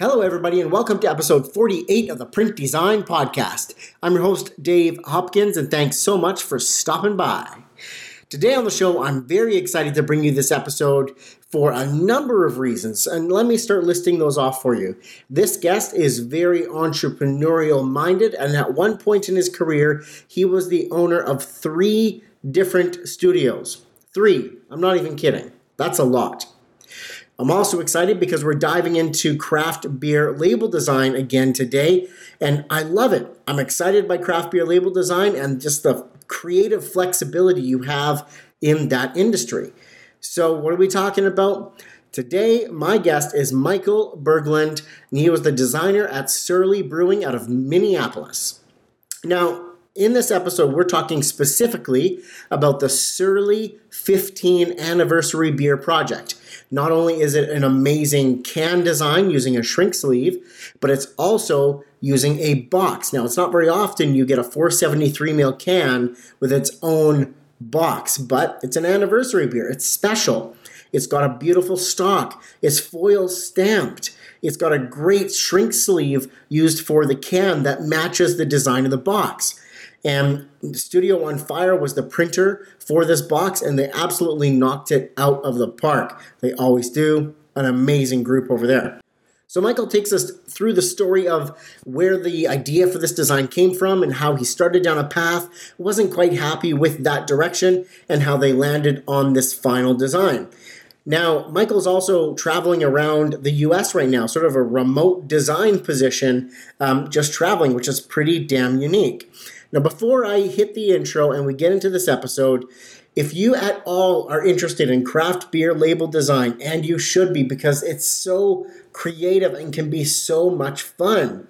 Hello, everybody, and welcome to episode 48 of the Print Design Podcast. I'm your host, Dave Hopkins, and thanks so much for stopping by. Today on the show, I'm very excited to bring you this episode for a number of reasons, and let me start listing those off for you. This guest is very entrepreneurial minded, and at one point in his career, he was the owner of three different studios. Three. I'm not even kidding. That's a lot. I'm also excited because we're diving into craft beer label design again today, and I love it. I'm excited by craft beer label design and just the creative flexibility you have in that industry. So, what are we talking about? Today, my guest is Michael Berglund, and he was the designer at Surly Brewing out of Minneapolis. Now, in this episode, we're talking specifically about the Surly 15 Anniversary Beer Project. Not only is it an amazing can design using a shrink sleeve, but it's also using a box. Now, it's not very often you get a 473 ml can with its own box, but it's an anniversary beer. It's special. It's got a beautiful stock. It's foil stamped. It's got a great shrink sleeve used for the can that matches the design of the box. And Studio on Fire was the printer for this box, and they absolutely knocked it out of the park. They always do. An amazing group over there. So, Michael takes us through the story of where the idea for this design came from and how he started down a path, wasn't quite happy with that direction, and how they landed on this final design. Now, Michael's also traveling around the US right now, sort of a remote design position, um, just traveling, which is pretty damn unique. Now, before I hit the intro and we get into this episode, if you at all are interested in craft beer label design, and you should be because it's so creative and can be so much fun,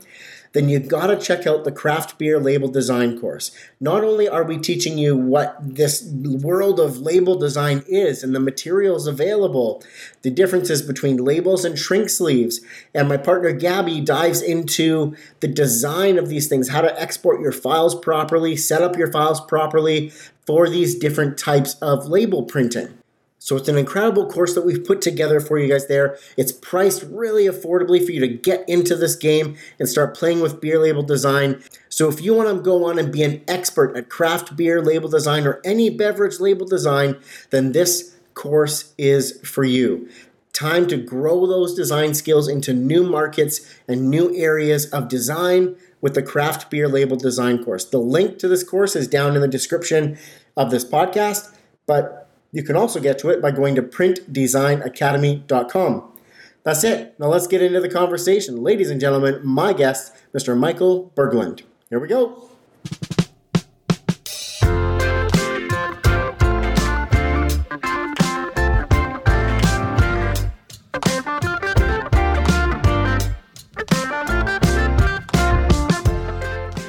then you've got to check out the craft beer label design course. Not only are we teaching you what this world of label design is and the materials available, the differences between labels and shrink sleeves, and my partner Gabby dives into the design of these things, how to export your files properly, set up your files properly for these different types of label printing. So it's an incredible course that we've put together for you guys there. It's priced really affordably for you to get into this game and start playing with beer label design. So if you want to go on and be an expert at craft beer label design or any beverage label design, then this course is for you. Time to grow those design skills into new markets and new areas of design with the craft beer label design course. The link to this course is down in the description of this podcast, but you can also get to it by going to printdesignacademy.com. That's it. Now let's get into the conversation. Ladies and gentlemen, my guest, Mr. Michael Berglund. Here we go.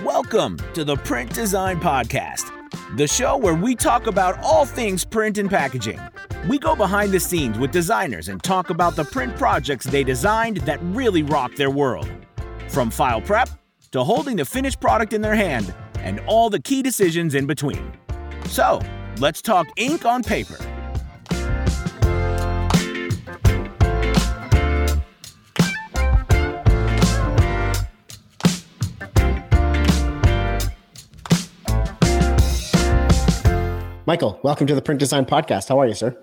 Welcome to the Print Design Podcast the show where we talk about all things print and packaging. We go behind the scenes with designers and talk about the print projects they designed that really rock their world. From file prep to holding the finished product in their hand and all the key decisions in between. So, let's talk ink on paper. Michael, welcome to the Print Design Podcast. How are you, sir?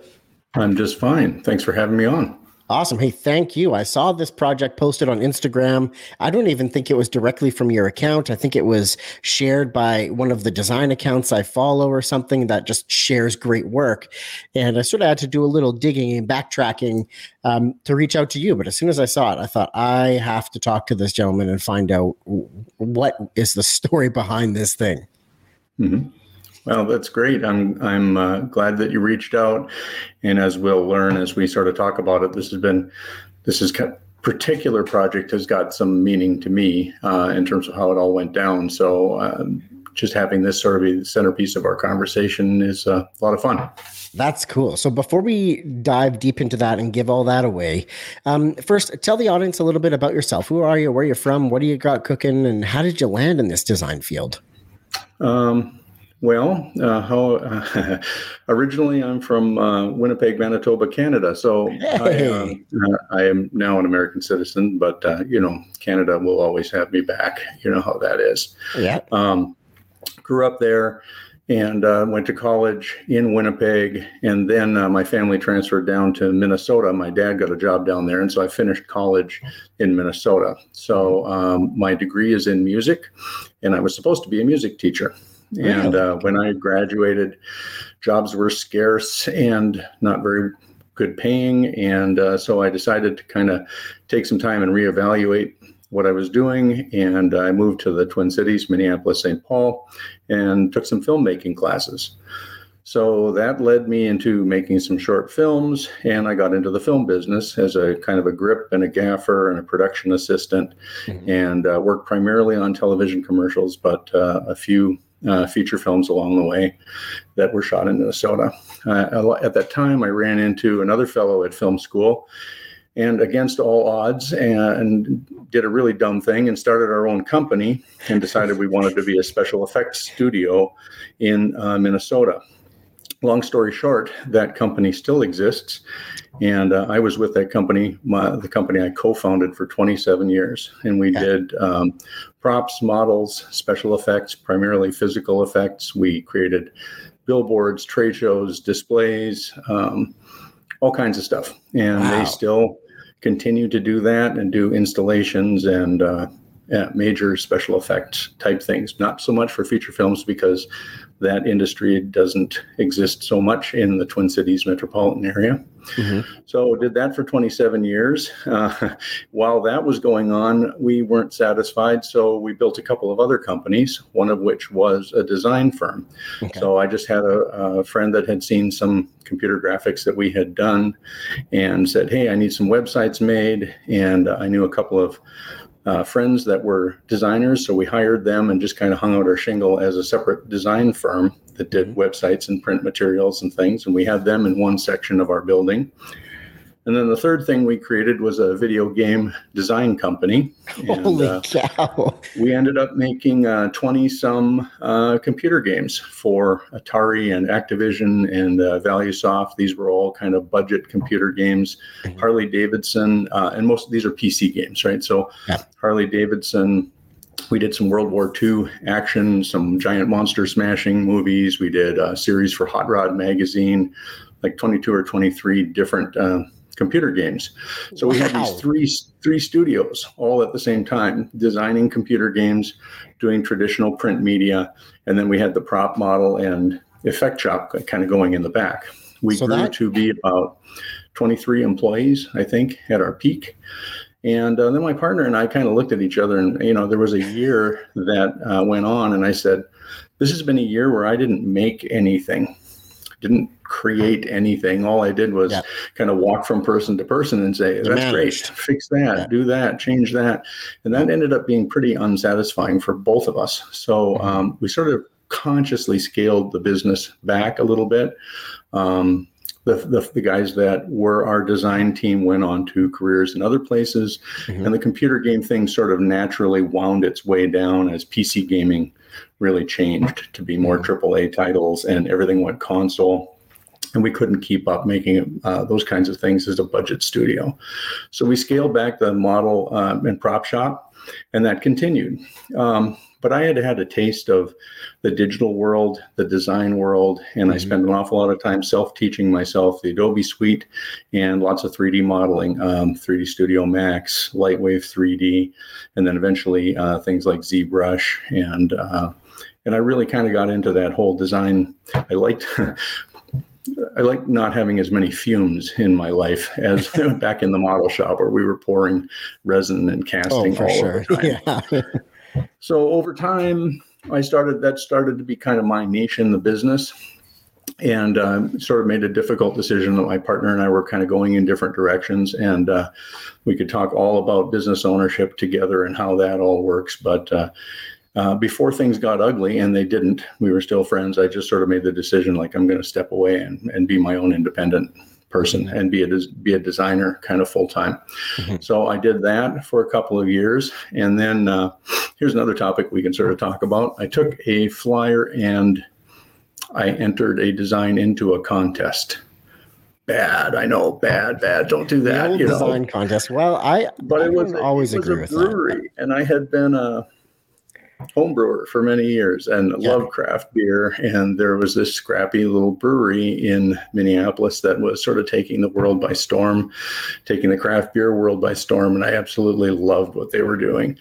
I'm just fine. Thanks for having me on. Awesome. Hey, thank you. I saw this project posted on Instagram. I don't even think it was directly from your account. I think it was shared by one of the design accounts I follow or something that just shares great work. And I sort of had to do a little digging and backtracking um, to reach out to you. But as soon as I saw it, I thought I have to talk to this gentleman and find out what is the story behind this thing. Mm-hmm. Well, that's great. I'm I'm uh, glad that you reached out, and as we'll learn as we sort of talk about it, this has been this is particular project has got some meaning to me uh, in terms of how it all went down. So. Um, just having this sort of be the centerpiece of our conversation is uh, a lot of fun. That's cool. So before we dive deep into that and give all that away, um, first tell the audience a little bit about yourself. Who are you? Where are you from? What do you got cooking? And how did you land in this design field? Um, Well, uh, how uh, originally I'm from uh, Winnipeg, Manitoba, Canada. So hey. I, uh, I, am now an American citizen, but uh, you know, Canada will always have me back. You know how that is. Yeah. Um, grew up there and uh, went to college in Winnipeg. And then uh, my family transferred down to Minnesota. My dad got a job down there. And so I finished college in Minnesota. So um, my degree is in music, and I was supposed to be a music teacher. And uh, when I graduated, jobs were scarce and not very good paying. And uh, so I decided to kind of take some time and reevaluate what I was doing, and I moved to the Twin Cities, Minneapolis, St. Paul, and took some filmmaking classes. So that led me into making some short films, and I got into the film business as a kind of a grip and a gaffer and a production assistant, mm-hmm. and uh, worked primarily on television commercials, but uh, a few uh, feature films along the way that were shot in Minnesota. Uh, at that time, I ran into another fellow at film school and against all odds and did a really dumb thing and started our own company and decided we wanted to be a special effects studio in uh, Minnesota. Long story short, that company still exists. And uh, I was with that company, my, the company I co founded for 27 years. And we did um, props, models, special effects, primarily physical effects. We created billboards, trade shows, displays. Um, all kinds of stuff. And wow. they still continue to do that and do installations and uh, yeah, major special effects type things. Not so much for feature films because that industry doesn't exist so much in the Twin Cities metropolitan area. Mm-hmm. So did that for 27 years. Uh, while that was going on, we weren't satisfied, so we built a couple of other companies. One of which was a design firm. Okay. So I just had a, a friend that had seen some computer graphics that we had done, and said, "Hey, I need some websites made." And I knew a couple of uh, friends that were designers. So we hired them and just kind of hung out our shingle as a separate design firm that did mm-hmm. websites and print materials and things. And we had them in one section of our building. And then the third thing we created was a video game design company. And, Holy uh, cow. We ended up making 20 uh, some uh, computer games for Atari and Activision and uh, ValueSoft. These were all kind of budget computer games. Mm-hmm. Harley Davidson, uh, and most of these are PC games, right? So yeah. Harley Davidson, we did some World War II action, some giant monster smashing movies. We did a series for Hot Rod magazine, like 22 or 23 different uh, computer games. So we wow. had these three three studios all at the same time, designing computer games, doing traditional print media, and then we had the prop model and effect shop kind of going in the back. We so grew that... to be about 23 employees, I think, at our peak. And uh, then my partner and I kind of looked at each other, and you know, there was a year that uh, went on, and I said, "This has been a year where I didn't make anything, didn't create anything. All I did was yeah. kind of walk from person to person and say, "That's great, fix that, yeah. do that, change that," and that ended up being pretty unsatisfying for both of us. So mm-hmm. um, we sort of consciously scaled the business back a little bit. Um, the, the, the, guys that were our design team went on to careers in other places, mm-hmm. and the computer game thing sort of naturally wound its way down as PC gaming really changed to be more AAA mm-hmm. titles, and everything went console and we couldn't keep up making uh, those kinds of things as a budget studio. So we scaled back the model um, and prop shop, and that continued. Um, but I had had a taste of the digital world, the design world, and mm-hmm. I spent an awful lot of time self teaching myself the Adobe Suite and lots of 3D modeling, um, 3D Studio Max, Lightwave 3D, and then eventually uh, things like ZBrush and uh, and I really kind of got into that whole design. I liked I like not having as many fumes in my life as back in the model shop where we were pouring resin and casting oh, all sure. Yeah. so over time, I started that started to be kind of my niche in the business, and um, sort of made a difficult decision that my partner and I were kind of going in different directions, and uh, we could talk all about business ownership together and how that all works, but. Uh, uh, before things got ugly, and they didn't, we were still friends. I just sort of made the decision like I'm going to step away and, and be my own independent person mm-hmm. and be a be a designer kind of full time. Mm-hmm. So I did that for a couple of years, and then uh, here's another topic we can sort of talk about. I took a flyer and I entered a design into a contest. Bad, I know, bad, bad. Don't do that. The you design know. contest. Well, I But I it was always it was agree a with that. brewery, and I had been a home brewer for many years and Yeah. loved craft beer. And there was this scrappy little brewery in Minneapolis that was sort of taking the world by storm, taking the craft beer world by storm. And I absolutely loved what they were doing.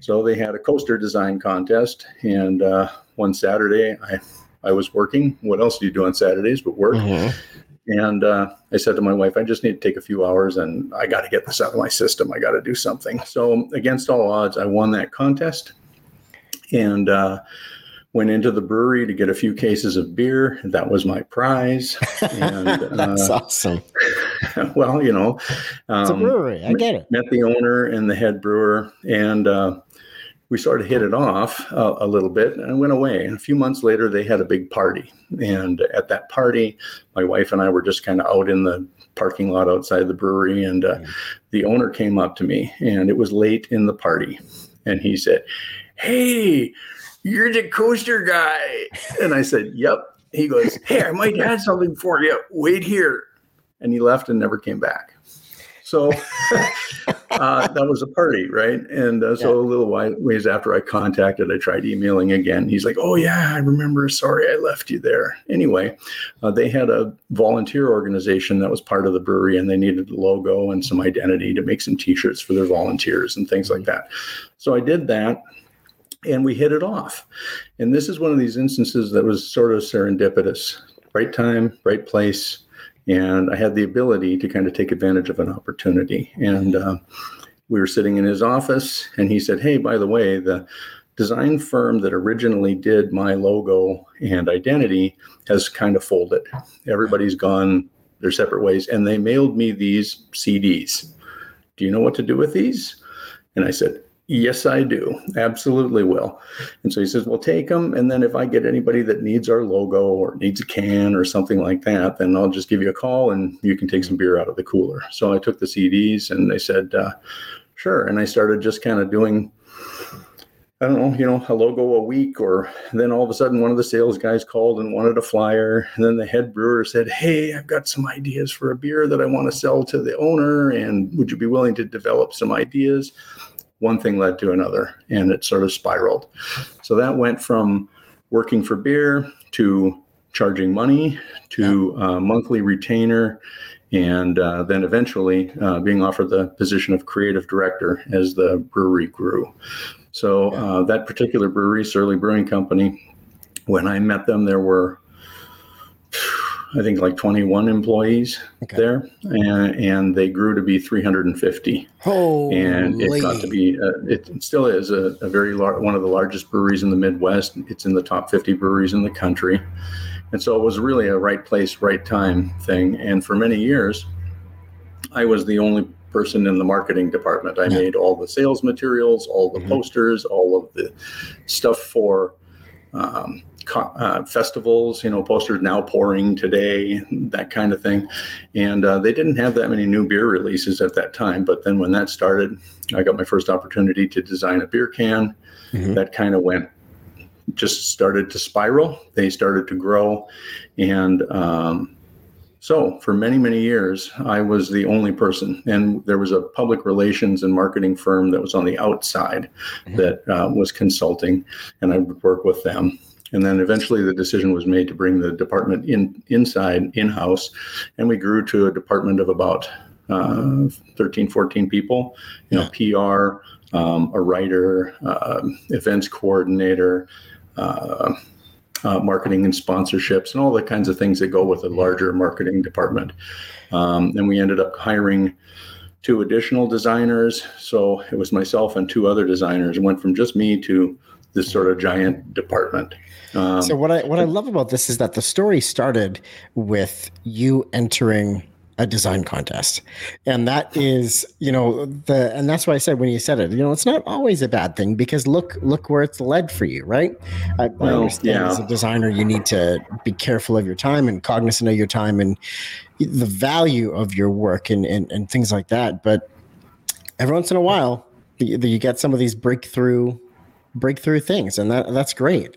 So they had a coaster design contest, and uh, one Saturday I I was working. What else do you do on Saturdays but work? Mhm. And uh, I said to my wife, I just need to take a few hours and I got to get this out of my system. I got to do something. So, against all odds, I won that contest and uh, went into the brewery to get a few cases of beer. That was my prize. And, That's uh, awesome. well, you know, It's a um, brewery. I get it. met the owner and the head brewer, and uh, we sort of hit it off uh, a little bit and went away. And a few months later, they had a big party. And at that party, my wife and I were just kind of out in the parking lot outside the brewery. And uh, the owner came up to me, and it was late in the party. And he said, Hey, you're the coaster guy. And I said, Yep. He goes, Hey, I might have something for you. Wait here. And he left and never came back. So uh, that was a party, right? And uh, so a little while, ways after I contacted, I tried emailing again. He's like, "Oh yeah, I remember. Sorry, I left you there." Anyway, uh, they had a volunteer organization that was part of the brewery, and they needed a logo and some identity to make some T-shirts for their volunteers and things like that. So I did that, and we hit it off. And this is one of these instances that was sort of serendipitous. Right time, right place and I had the ability to kind of take advantage of an opportunity. And uh, we were sitting in his office, and he said, "Hey, by the way, the design firm that originally did my logo and identity has kind of folded. Everybody's gone their separate ways, and they mailed me these CDs. Do you know what to do with these?" And I said, Yes, I do. Absolutely will. And so he says, Well, take them. And then if I get anybody that needs our logo or needs a can or something like that, then I'll just give you a call and you can take some beer out of the cooler. So I took the CDs and they said, uh, Sure. And I started just kind of doing, I don't know, you know, a logo a week. Or then all of a sudden, one of the sales guys called and wanted a flyer. And then the head brewer said, Hey, I've got some ideas for a beer that I want to sell to the owner. And would you be willing to develop some ideas? One thing led to another and it sort of spiraled. So that went from working for beer to charging money to uh, monthly retainer and uh, then eventually uh, being offered the position of creative director as the brewery grew. So uh, that particular brewery, Surly Brewing Company, when I met them, there were I think like 21 employees Okay. there, and, and they grew to be 350 Holy. and it got to be uh, it still is a, a very large one of the largest breweries in the midwest it's in the top 50 breweries in the country and so it was really a right place right time thing and for many years i was the only person in the marketing department i Yeah. made all the sales materials all the Mhm. posters all of the stuff for um, uh, festivals, you know, posters now pouring today, that kind of thing. And uh, they didn't have that many new beer releases at that time. But then when that started, I got my first opportunity to design a beer can. Mhm. That kind of went, just started to spiral. They started to grow. And um, so for many, many years, I was the only person. And there was a public relations and marketing firm that was on the outside Mhm. that uh, was consulting, and I would work with them. And then eventually the decision was made to bring the department in inside in house, and we grew to a department of about uh, 13, 14 people. You know, PR, um, a writer, uh, events coordinator, uh, uh, marketing and sponsorships, and all the kinds of things that go with a larger marketing department. Um, and we ended up hiring two additional designers. So it was myself and two other designers. It went from just me to this sort of giant department. Um, So what I what I love about this is that the story started with you entering a design contest, and that is you know the and that's why I said when you said it you know it's not always a bad thing because look look where it's led for you right. I, I understand yeah. as a designer you need to be careful of your time and cognizant of your time and the value of your work and and, and things like that, but every once in a while you, you get some of these breakthrough breakthrough things, and that that's great.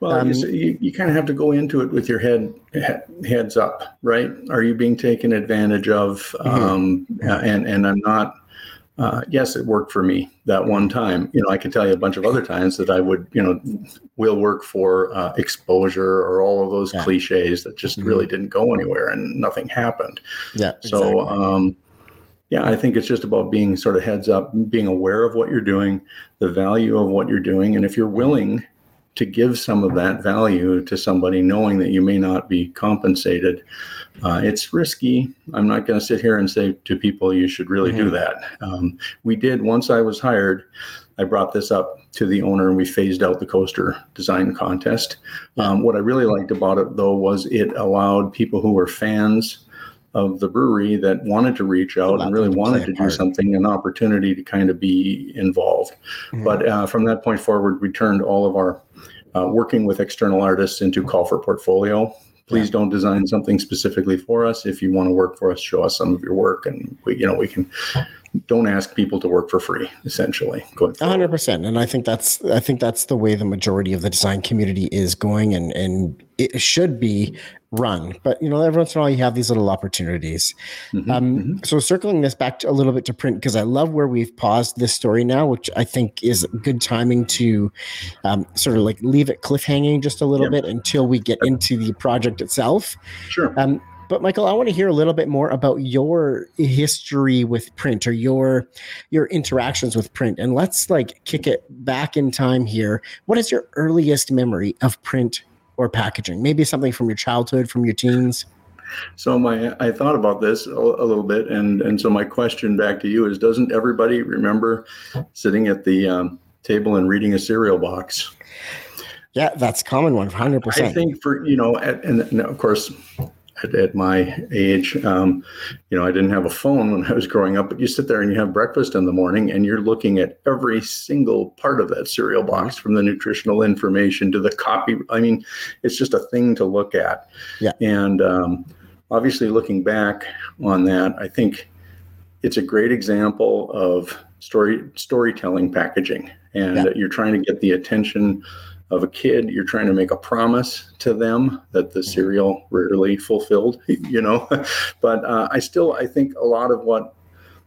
Well, um, you, you kind of have to go into it with your head heads up, right? Are you being taken advantage of? Mm-hmm. Um, and and I'm not. Uh, yes, it worked for me that one time. You know, I can tell you a bunch of other times that I would, you know, will work for uh, exposure or all of those yeah. cliches that just mm-hmm. really didn't go anywhere and nothing happened. Yeah. So, exactly. um, yeah, I think it's just about being sort of heads up, being aware of what you're doing, the value of what you're doing, and if you're willing to give some of that value to somebody knowing that you may not be compensated uh, it's risky. I'm not going to sit here and say to people you should really mm-hmm. do that. Um, we did once i was hired i brought this up to the owner and we phased out the coaster design contest. Um, what i really liked about it though was it allowed people who were fans of the brewery that wanted to reach out and really wanted to do something, an opportunity to kind of be involved. Mm-hmm. But uh, from that point forward, we turned all of our uh, working with external artists into call for portfolio. Please yeah. don't design something specifically for us. If you want to work for us, show us some of your work, and we, you know, we can. Don't ask people to work for free. Essentially, hundred percent, and I think that's I think that's the way the majority of the design community is going, and and it should be run. But you know, every once in a while you have these little opportunities. Mm-hmm, um, mm-hmm. So circling this back to, a little bit to print because I love where we've paused this story now, which I think is good timing to um, sort of like leave it cliffhanging just a little yep. bit until we get into the project itself. Sure. Um, but Michael, I want to hear a little bit more about your history with print or your your interactions with print. And let's like kick it back in time here. What is your earliest memory of print or packaging? Maybe something from your childhood, from your teens. So my, I thought about this a, a, little bit, and and so my question back to you is: Doesn't everybody remember sitting at the um, table and reading a cereal box? Yeah, that's common one, hundred percent. I think for you know, and, and of course, at, at my age, um, you know, I didn't have a phone when I was growing up, but you sit there and you have breakfast in the morning and you're looking at every single part of that cereal box from the nutritional information to the copy. I mean, it's just a thing to look at. Yeah. And um, obviously, looking back on that, I think it's a great example of story storytelling packaging, and yeah. you're trying to get the attention of a kid, you're trying to make a promise to them that the mm-hmm. cereal rarely fulfilled, you know. but uh, I still, I think a lot of what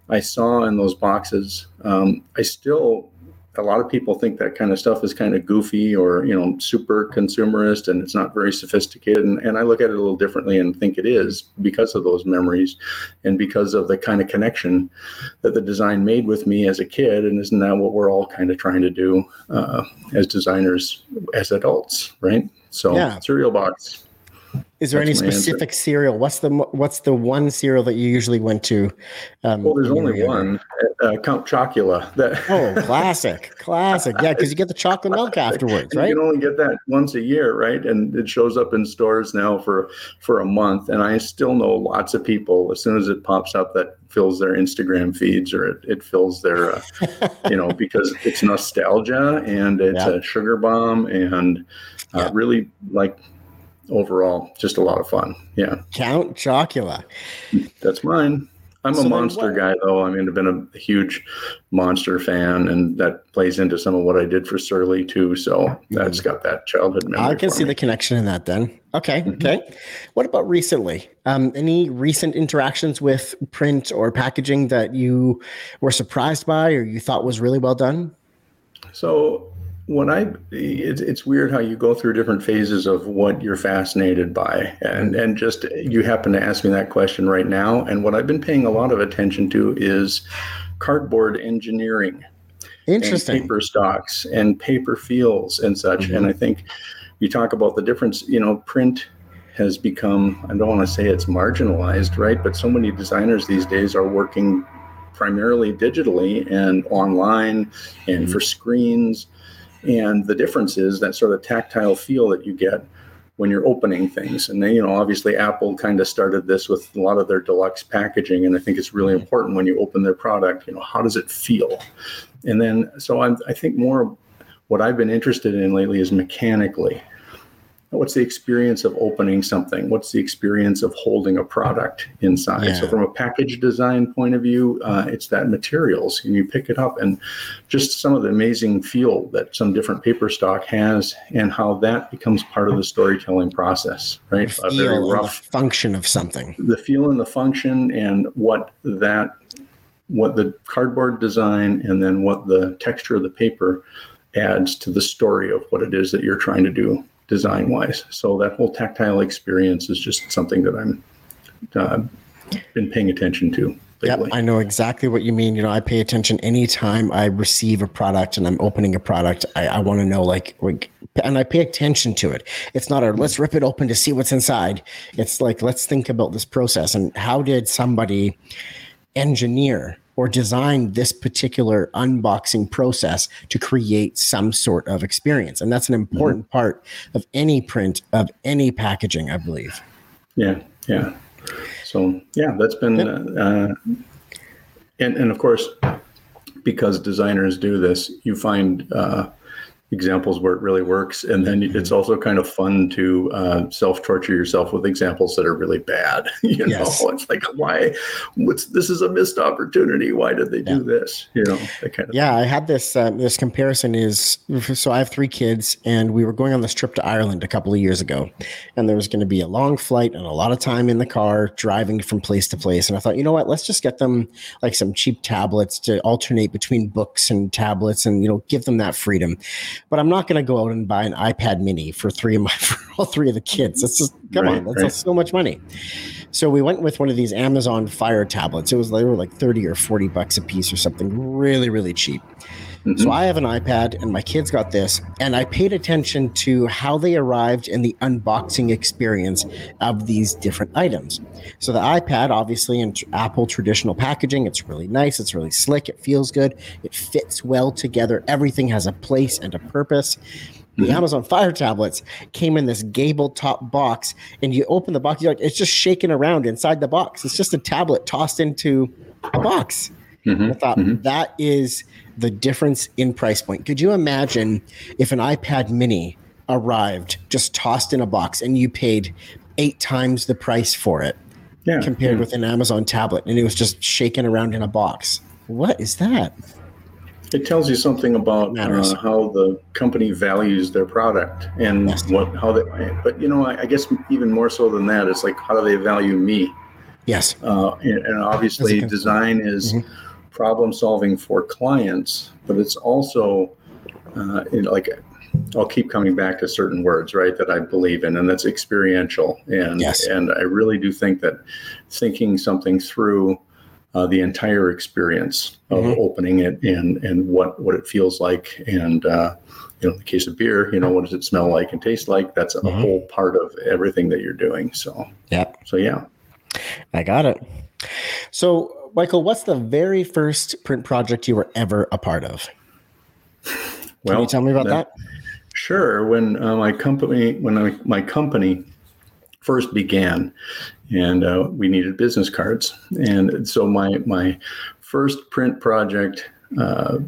I saw in those boxes, um, I still a lot of people think that kind of stuff is kind of goofy or you know super consumerist and it's not very sophisticated. And, and i look at it a little differently and think it is because of those memories and because of the kind of connection that the design made with me as a kid. And isn't that what we're all kind of trying to do uh, as designers as adults right? So yeah. cereal box is there any specific cereal? What's the what's the one cereal that you usually went to? Um, well, there's only one, uh, Count Chocula. That oh, classic, classic. Yeah, because you get the chocolate milk afterwards, right? You can only get that once a year, right? And it shows up in stores now for for a month. And I still know lots of people as soon as it pops up that fills their Instagram feeds or it, it fills their, uh, you know, because it's nostalgia and it's yeah. a sugar bomb and uh, yeah. really like overall, just a lot of fun. Yeah. Count Chocula. That's mine. I'm so a monster guy, though. I mean, I've been a huge monster fan, and that plays into some of what I did for Surly too. So that's got that childhood memory. I can see me. the connection in that. Then, okay, mm-hmm. okay. What about recently? Um, any recent interactions with print or packaging that you were surprised by, or you thought was really well done? So when I, it's, it's weird how you go through different phases of what you're fascinated by, and and just you happen to ask me that question right now, and what I've been paying a lot of attention to is cardboard engineering, interesting, and paper stocks and paper feels and such, mm-hmm. and I think you talk about the difference. You know, print has become I don't want to say it's marginalized, right? But so many designers these days are working primarily digitally and online and mm-hmm. for screens and the difference is that sort of tactile feel that you get when you're opening things. And then, you know, obviously Apple kind of started this with a lot of their deluxe packaging. And I think it's really important when you open their product, you know, how does it feel? And then, so I'm, I think more what I've been interested in lately is mechanically. What's the experience of opening something? What's the experience of holding a product inside? Yeah. so from a package design point of view uh, it's that materials. And you pick it up? And just some of the amazing feel that some different paper stock has and how that becomes part of the storytelling process right? A very the rough function of something. the feel and the function and what that what the cardboard design and then what the texture of the paper adds to the story of what it is that you're trying to do design wise so that whole tactile experience is just something that i'm uh, been paying attention to Yep, lately I know exactly what you mean. You know, I pay attention anytime I receive a product and I'm opening a product. I, I want to know, like, like, and I pay attention to it. It's not a let's rip it open to see what's inside. It's like let's think about this process and how did somebody engineer or design this particular unboxing process to create some sort of experience. And that's an important part of any print of any packaging, I believe. Yeah, yeah. So yeah, that's been, uh, and and of course, because designers do this, you find uh, examples where it really works, and then it's also kind of fun to uh, self torture yourself with examples that are really bad. You Yes. know, it's like why? What's this is a missed opportunity? Why did they do this? You know, that kind of. Yeah, I had this. Uh, this comparison is so I have three kids, and we were going on this trip to Ireland a couple of years ago, and there was going to be a long flight and a lot of time in the car driving from place to place. And I thought, you know what? Let's just get them like some cheap tablets to alternate between books and tablets, and you know, give them that freedom. But I'm not going to go out and buy an iPad Mini for three of my for all three of the kids. That's just come Right, on, that's right. so much money. So we went with one of these Amazon Fire tablets. It was they were like 30 or 40 bucks a piece or something really, really cheap. So mm-hmm. I have an iPad and my kids got this, and I paid attention to how they arrived in the unboxing experience of these different items. So the iPad, obviously in Apple traditional packaging, it's really nice, it's really slick, it feels good, it fits well together, everything has a place and a purpose. The mm-hmm. Amazon Fire tablets came in this gable top box, and you open the box, you're like, it's just shaking around inside the box. It's just a tablet tossed into a box. Mm-hmm. I thought that is the difference in price point. Could you imagine if an iPad mini arrived just tossed in a box and you paid eight times the price for it Yeah, compared yeah. with an Amazon tablet and it was just shaking around in a box? What is that? It tells you something about uh, how the company values their product and Yes. what how they. But you know, I, I guess even more so than that, it's like how do they value me? Yes. Uh, and, and obviously, design is Mm-hmm. Problem solving for clients, but it's also uh, you know, like I'll keep coming back to certain words, right, that I believe in, and that's experiential. And Yes. and I really do think that thinking something through uh, the entire experience of Mhm. opening it and and what what it feels like, and uh, you know, in the case of beer, you know, what does it smell like and taste like? That's a Mhm. whole part of everything that you're doing. So yeah, so yeah. I got it. So, Michael, what's the very first print project you were ever a part of? Can you tell me about that? Sure. When uh, my company, when I, my company first began, and uh, we needed business cards, and so my my first print project uh,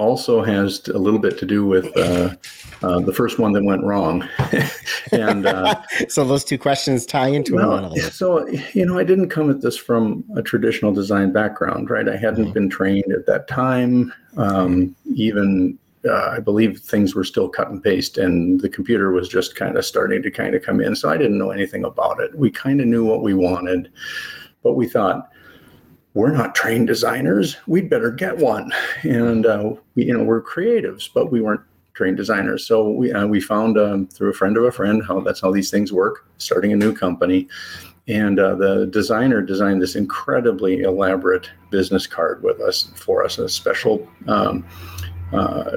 also has a little bit to do with uh, uh, the first one that went wrong, and. Uh, So those two questions tie into one another. so you know, I didn't come at this from a traditional design background, right? I hadn't Mm-hmm. been trained at that time. Um, even uh, I believe things were still cut and paste, and the computer was just kind of starting to kind of come in. So I didn't know anything about it. We kind of knew what we wanted, but we thought we're not trained designers. We'd better get one. And uh, we, you know, we're creatives, but we weren't trained designers. So we uh, we found um, through a friend of a friend how that's how these things work. Starting a new company, and uh, the designer designed this incredibly elaborate business card with us for us, a special. Um, uh,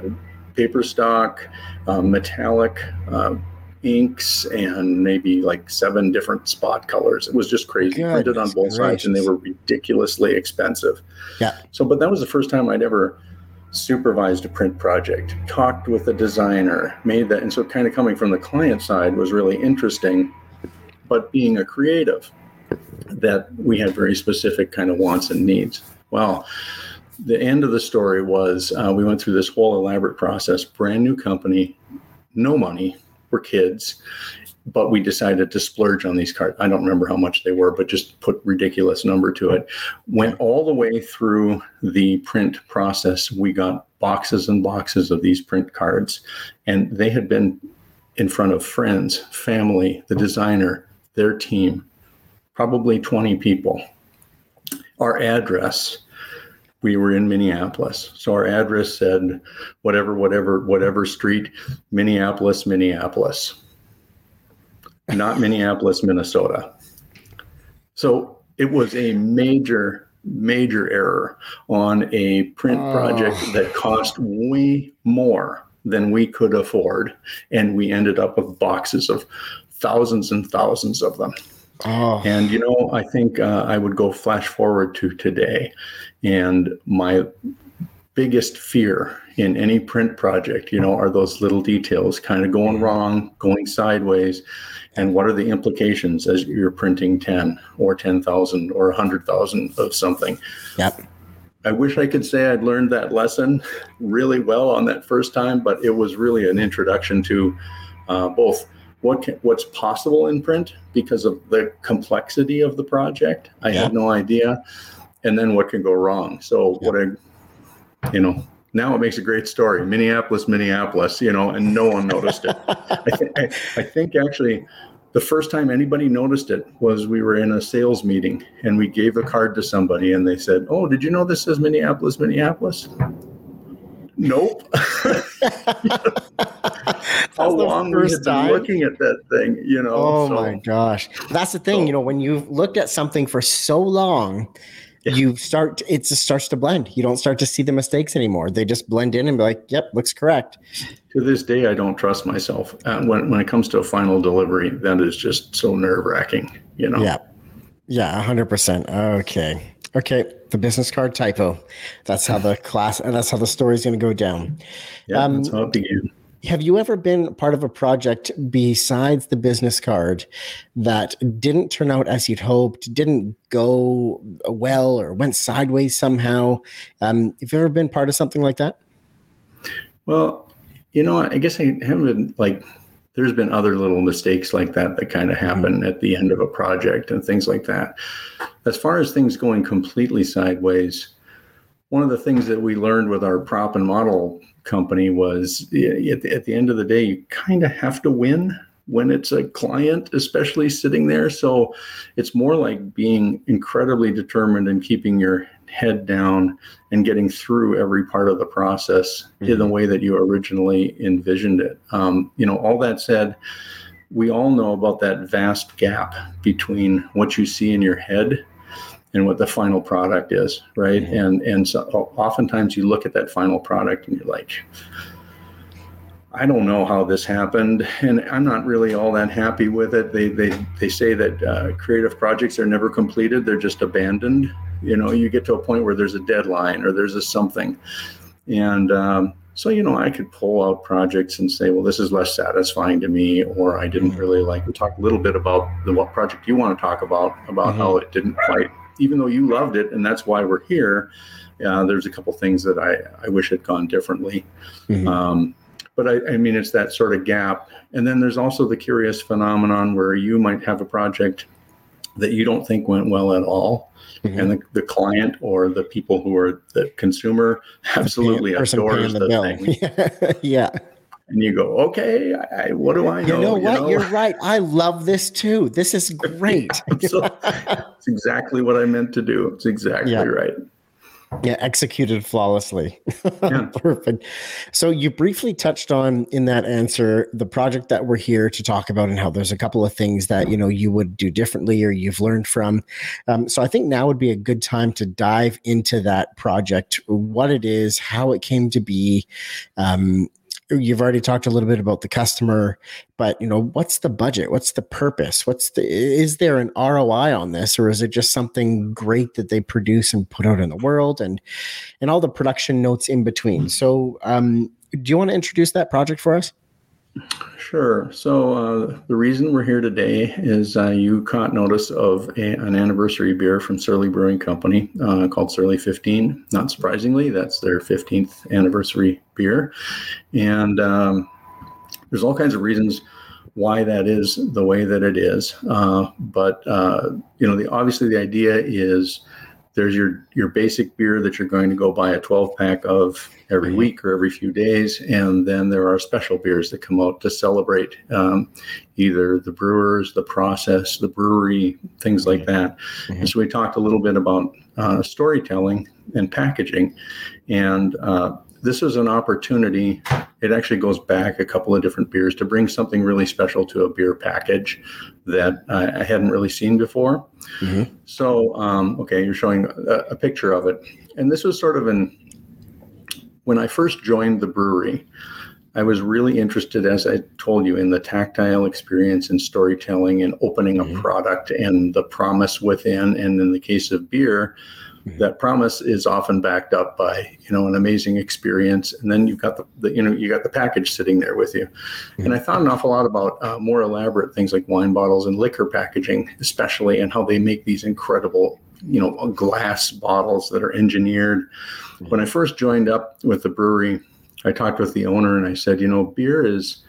paper stock, uh, metallic uh, inks, and maybe like seven different spot colors. It was just crazy. Printed on Goodness both sides, and they were ridiculously expensive. Yeah. So, but that was the first time I'd ever supervised a print project, talked with a designer, made that. And so, kind of coming from the client side was really interesting. But being a creative, that we had very specific kind of wants and needs. Well, the end of the story was uh, we went through this whole elaborate process, brand new company, no money, we're kids. but we decided to splurge on these cards. I don't remember how much they were, but just put ridiculous number to it. Went all the way through the print process. We got boxes and boxes of these print cards, and they had been in front of friends, family, the designer, their team, probably 20 people. Our address, we were in Minneapolis. So our address said whatever, whatever, whatever street, Minneapolis, Minneapolis, not Minneapolis, Minnesota. So it was a major, major error on a print oh. project that cost way more than we could afford. And we ended up with boxes of thousands and thousands of them. Oh. And, you know, I think uh, I would go flash forward to today. And my biggest fear in any print project, you know, are those little details kind of going wrong, going sideways. And what are the implications as you're printing 10 or 10,000 or 100,000 of something? Yep. I wish I could say I'd learned that lesson really well on that first time, but it was really an introduction to uh, both what can, what's possible in print because of the complexity of the project. I yeah. had no idea, and then what can go wrong. So yeah. what I, you know, now it makes a great story. Minneapolis, Minneapolis, you know, and no one noticed it. I, th- I, I think actually the first time anybody noticed it was we were in a sales meeting and we gave a card to somebody and they said, "Oh, did you know this says Minneapolis, Minneapolis?" Nope. How long we had been looking at that thing, you know? Oh so, my gosh, that's the thing. So, you know, when you've looked at something for so long, yeah. you start it just starts to blend. You don't start to see the mistakes anymore. They just blend in and be like, "Yep, looks correct." To this day, I don't trust myself. Uh, when when it comes to a final delivery, that is just so nerve wracking. You know? Yeah, yeah, hundred percent. Okay. Okay, the business card typo. That's how the class, and that's how the story's going to go down. Yeah, um, that's how it began. Have you ever been part of a project besides the business card that didn't turn out as you'd hoped, didn't go well, or went sideways somehow? Um, have you ever been part of something like that? Well, you know, I guess I haven't like there's been other little mistakes like that that kind of mm-hmm. happen mm-hmm. at the end of a project and things like that. As far as things going completely sideways, one of the things that we learned with our prop and model company was at the, at the end of the day, you kind of have to win when it's a client, especially sitting there. So it's more like being incredibly determined and keeping your head down and getting through every part of the process mm-hmm. in the way that you originally envisioned it. Um, you know, all that said, we all know about that vast gap between what you see in your head and what the final product is, right? Mm-hmm. And and so oftentimes you look at that final product and you're like, I don't know how this happened, and I'm not really all that happy with it. They they they say that uh, creative projects are never completed; they're just abandoned. You know, you get to a point where there's a deadline or there's a something, and um, so you know, I could pull out projects and say, well, this is less satisfying to me, or I didn't really like. We talked a little bit about the what project you want to talk about about mm-hmm. how it didn't quite, even though you loved it, and that's why we're here. Uh, there's a couple things that I I wish had gone differently. Mm-hmm. Um, but I, I mean, it's that sort of gap. And then there's also the curious phenomenon where you might have a project that you don't think went well at all. Mm-hmm. And the, the client or the people who are the consumer absolutely adores the, the thing. yeah. And you go, okay, I, what do I know? You know what? You are right. I love this too. This is great. so, it's exactly what I meant to do. It's exactly yeah. right. Yeah, executed flawlessly. Yeah. Perfect. So you briefly touched on in that answer the project that we're here to talk about and how there's a couple of things that you know you would do differently or you've learned from. Um, so I think now would be a good time to dive into that project, what it is, how it came to be, um, you've already talked a little bit about the customer but you know what's the budget? What's the purpose? What's the is there an roi on this or is it just something great that they produce and put out in the world and and all the production notes in between? So um, do you want to introduce that project for us Sure. So uh, the reason we're here today is uh, you caught notice of a, an anniversary beer from Surly Brewing Company uh, called Surly 15. Not surprisingly, that's their 15th anniversary beer, and um, there's all kinds of reasons why that is the way that it is. Uh, but uh, you know, the obviously the idea is there's your your basic beer that you're going to go buy a 12 pack of every mm-hmm. week or every few days, and then there are special beers that come out to celebrate um, either the brewers, the process, the brewery, things like that. Mm-hmm. so we talked a little bit about uh, storytelling and packaging, and uh, this is an opportunity. It actually goes back a couple of different beers to bring something really special to a beer package that I, I hadn't really seen before. Mm-hmm. So, um, okay, you're showing a, a, picture of it, and this was sort of an, when I first joined the brewery. I was really interested, as I told you, in the tactile experience and storytelling and opening a mm-hmm. product and the promise within. And in the case of beer. That promise is often backed up by you know an amazing experience, and then you've got the, the you know you got the package sitting there with you. Mm-hmm. And I thought an awful lot about uh, more elaborate things like wine bottles and liquor packaging, especially, and how they make these incredible you know glass bottles that are engineered. Mm-hmm. When I first joined up with the brewery, I talked with the owner and I said, you know, beer is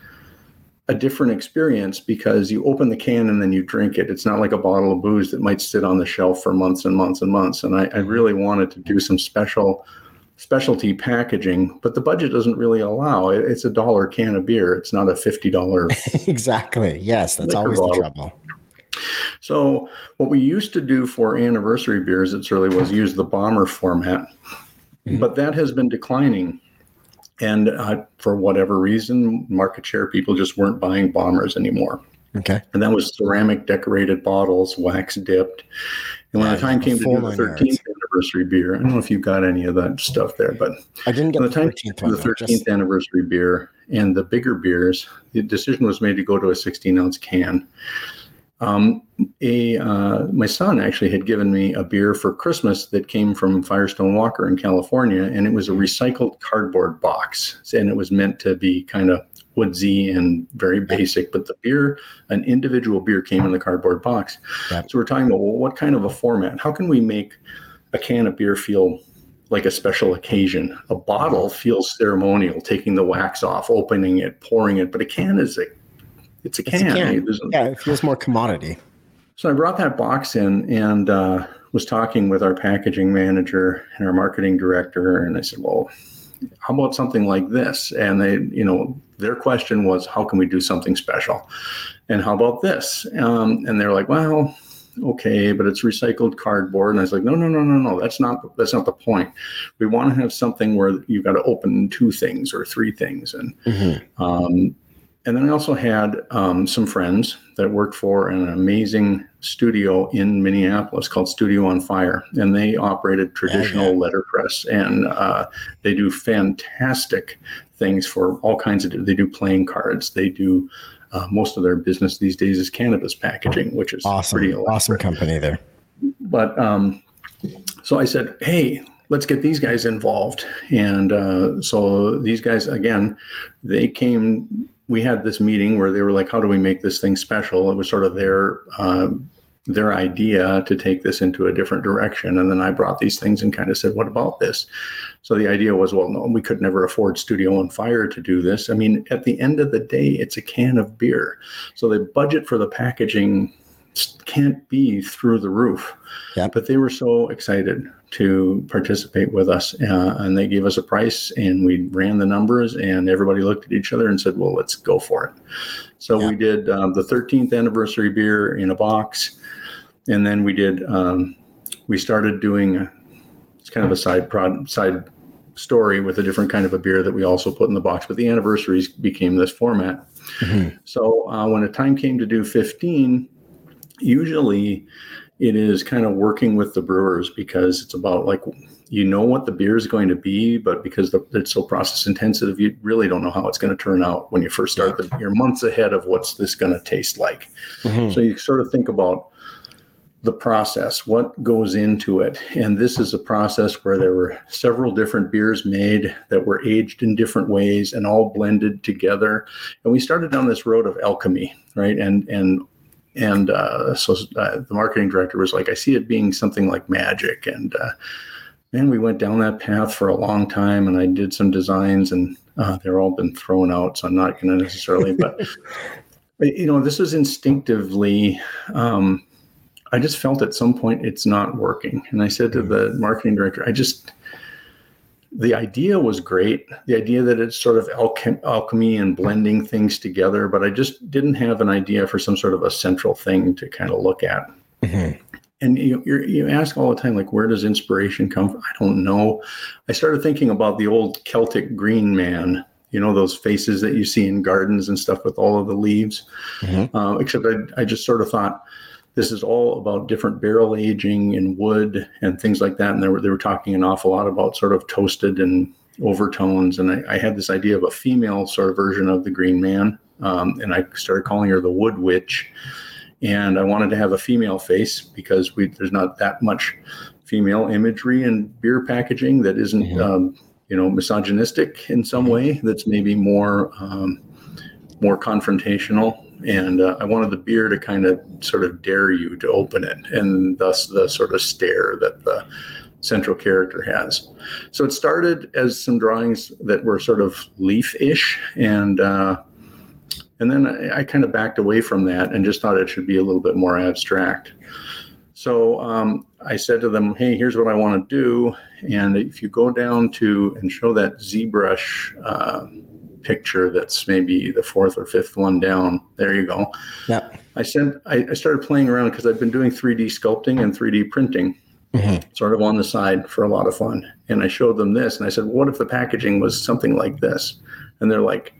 a different experience because you open the can and then you drink it. It's not like a bottle of booze that might sit on the shelf for months and months and months. And I, I really wanted to do some special specialty packaging, but the budget doesn't really allow it. It's a dollar can of beer. It's not a fifty dollar. exactly. Yes, that's always bottle. the trouble. So what we used to do for anniversary beers, it really was use the bomber format, mm-hmm. but that has been declining and uh, for whatever reason, market share people just weren't buying bombers anymore. Okay. And that was ceramic decorated bottles, wax dipped. And when yeah, the time came to do the 13th anniversary beer, I don't know if you got any of that stuff there, but I didn't get the, the 13th one, the 13th just... anniversary beer and the bigger beers, the decision was made to go to a 16 ounce can. Um, a uh, my son actually had given me a beer for Christmas that came from Firestone Walker in California, and it was a recycled cardboard box, and it was meant to be kind of woodsy and very basic. But the beer, an individual beer, came in the cardboard box. Yep. So we're talking about well, what kind of a format? How can we make a can of beer feel like a special occasion? A bottle feels ceremonial, taking the wax off, opening it, pouring it, but a can is a it's a can. It's a can. yeah, it feels more commodity. So I brought that box in and uh, was talking with our packaging manager and our marketing director, and I said, "Well, how about something like this?" And they, you know, their question was, "How can we do something special?" And how about this? Um, and they're like, "Well." okay, but it's recycled cardboard. And I was like, no, no, no, no, no. That's not that's not the point. We want to have something where you've got to open two things or three things. And mm-hmm. um, and then I also had um, some friends that worked for an amazing studio in Minneapolis called Studio on Fire, and they operated traditional letterpress, and uh, they do fantastic things for all kinds of. They do playing cards. They do uh, most of their business these days is cannabis packaging, which is awesome. Pretty awesome company there. But um, so I said, hey, let's get these guys involved. And uh, so these guys, again, they came we had this meeting where they were like, "How do we make this thing special?" It was sort of their uh, their idea to take this into a different direction, and then I brought these things and kind of said, "What about this?" So the idea was, well, no, we could never afford Studio on Fire to do this. I mean, at the end of the day, it's a can of beer, so the budget for the packaging can't be through the roof. Yeah. But they were so excited to participate with us, uh, and they gave us a price, and we ran the numbers, and everybody looked at each other and said, "Well, let's go for it." So yeah. we did um, the 13th anniversary beer in a box, and then we did. Um, we started doing. it's kind of a side prod, side story with a different kind of a beer that we also put in the box, but the anniversaries became this format. Mm-hmm. So uh, when the time came to do 15, usually it is kind of working with the brewers because it's about like you know what the beer is going to be, but because the, it's so process intensive, you really don't know how it's going to turn out when you first start. The, you're months ahead of what's this going to taste like. Mm-hmm. So you sort of think about the process, what goes into it. And this is a process where there were several different beers made that were aged in different ways and all blended together. And we started down this road of alchemy, right? And and and uh, so uh, the marketing director was like, I see it being something like magic. And uh, man, we went down that path for a long time. And I did some designs, and uh, they're all been thrown out. So I'm not going to necessarily, but You know, this was instinctively. Um, I just felt at some point it's not working, and I said to the marketing director, "I just." The idea was great. The idea that it's sort of alchem- alchemy and blending things together, but I just didn't have an idea for some sort of a central thing to kind of look at. Mm-hmm and you you ask all the time like where does inspiration come from i don't know i started thinking about the old celtic green man you know those faces that you see in gardens and stuff with all of the leaves mm-hmm. uh, except I, I just sort of thought this is all about different barrel aging and wood and things like that and they were, they were talking an awful lot about sort of toasted and overtones and I, I had this idea of a female sort of version of the green man um, and i started calling her the wood witch and I wanted to have a female face because we there's not that much female imagery in beer packaging that isn't mm-hmm. um, you know misogynistic in some way. That's maybe more um, more confrontational. And uh, I wanted the beer to kind of sort of dare you to open it, and thus the sort of stare that the central character has. So it started as some drawings that were sort of leaf-ish, and uh, and then I, I kind of backed away from that and just thought it should be a little bit more abstract. So um, I said to them, hey, here's what I want to do. And if you go down to and show that ZBrush uh, picture that's maybe the fourth or fifth one down, there you go. Yeah. I sent. I, I started playing around because I've been doing 3D sculpting and 3D printing. Mm-hmm. Sort of on the side for a lot of fun. And I showed them this and I said, What if the packaging was something like this? And they're like,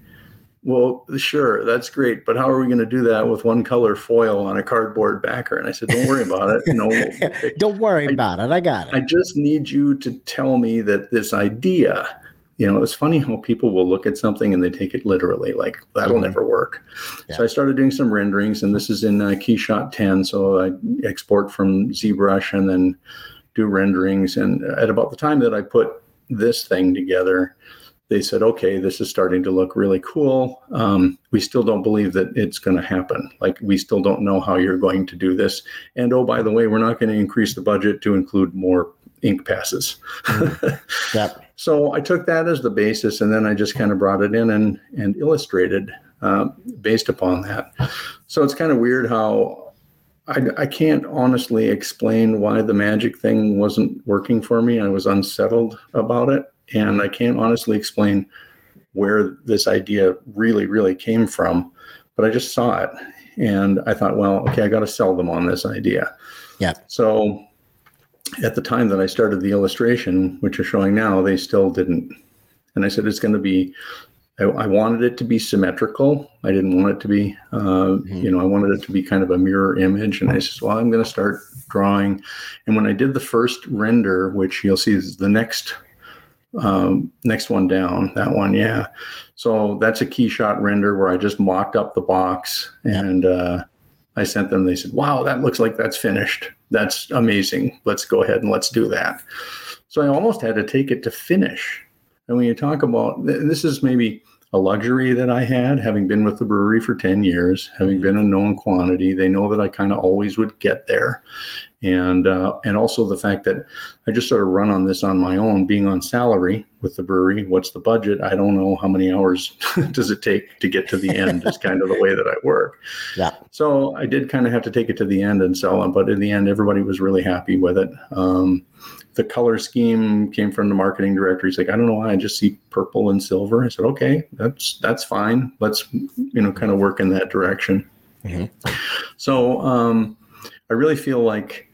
well, sure, that's great, but how are we going to do that with one color foil on a cardboard backer? And I said, don't worry about it. You know, don't worry I, about it. I got it. I just need you to tell me that this idea, you know, it's funny how people will look at something and they take it literally, like that'll mm-hmm. never work. Yeah. So I started doing some renderings, and this is in uh, Keyshot 10. So I export from ZBrush and then do renderings. And at about the time that I put this thing together, they said, okay, this is starting to look really cool. Um, we still don't believe that it's going to happen. Like, we still don't know how you're going to do this. And oh, by the way, we're not going to increase the budget to include more ink passes. mm-hmm. yep. So I took that as the basis, and then I just kind of brought it in and, and illustrated uh, based upon that. So it's kind of weird how I, I can't honestly explain why the magic thing wasn't working for me. I was unsettled about it. And I can't honestly explain where this idea really, really came from, but I just saw it. And I thought, well, okay, I got to sell them on this idea. Yeah. So at the time that I started the illustration, which you're showing now, they still didn't. And I said, it's going to be, I, I, wanted it to be symmetrical. I didn't want it to be, uh, mm-hmm. you know, I wanted it to be kind of a mirror image. And I said, well, I'm going to start drawing. And when I did the first render, which you'll see is the next um, next one down, that one, yeah. So that's a KeyShot render where I just mocked up the box and uh, I sent them. They said, "Wow, that looks like that's finished. That's amazing. Let's go ahead and let's do that." So I almost had to take it to finish. And when you talk about this, is maybe a luxury that I had, having been with the brewery for 10 years, having been a known quantity. They know that I kind of always would get there and uh, and also the fact that I just sort of run on this on my own, being on salary with the brewery. What's the budget? I don't know how many hours does it take to get to the end. is kind of the way that I work. Yeah. So I did kind of have to take it to the end and sell them, but in the end, everybody was really happy with it. Um, the color scheme came from the marketing director. He's like, I don't know why I just see purple and silver. I said, okay, that's that's fine. Let's you know kind of work in that direction. Mm-hmm. So um, I really feel like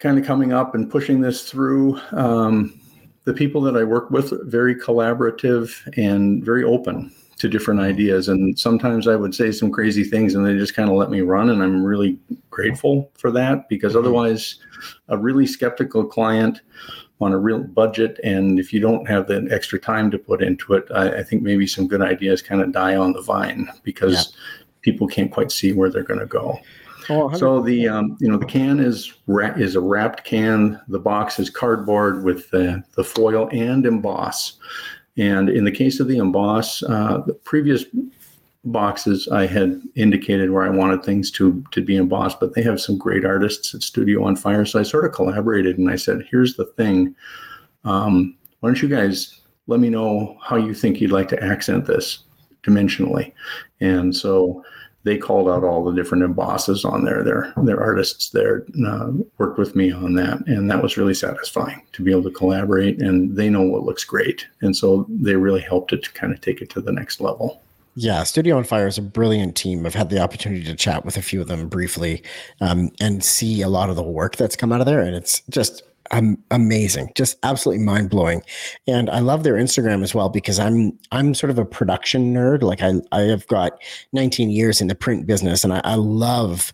kind of coming up and pushing this through. Um, the people that I work with very collaborative and very open to different ideas. And sometimes I would say some crazy things and they just kind of let me run. And I'm really grateful for that because mm-hmm. otherwise, a really skeptical client on a real budget, and if you don't have the extra time to put into it, I, I think maybe some good ideas kind of die on the vine because yeah. people can't quite see where they're going to go. Oh, so the um, you know the can is ra- is a wrapped can. The box is cardboard with the, the foil and emboss. And in the case of the emboss, uh, the previous boxes I had indicated where I wanted things to to be embossed, but they have some great artists at Studio on Fire. So I sort of collaborated and I said, "Here's the thing. Um, why don't you guys let me know how you think you'd like to accent this?" dimensionally. And so they called out all the different embosses on there. Their their artists there uh, worked with me on that, and that was really satisfying to be able to collaborate. And they know what looks great, and so they really helped it to kind of take it to the next level. Yeah, Studio on Fire is a brilliant team. I've had the opportunity to chat with a few of them briefly um, and see a lot of the work that's come out of there, and it's just um, amazing, just absolutely mind blowing. And I love their Instagram as well because I'm I'm sort of a production nerd. Like I I have got 19 years in the print business, and I, I love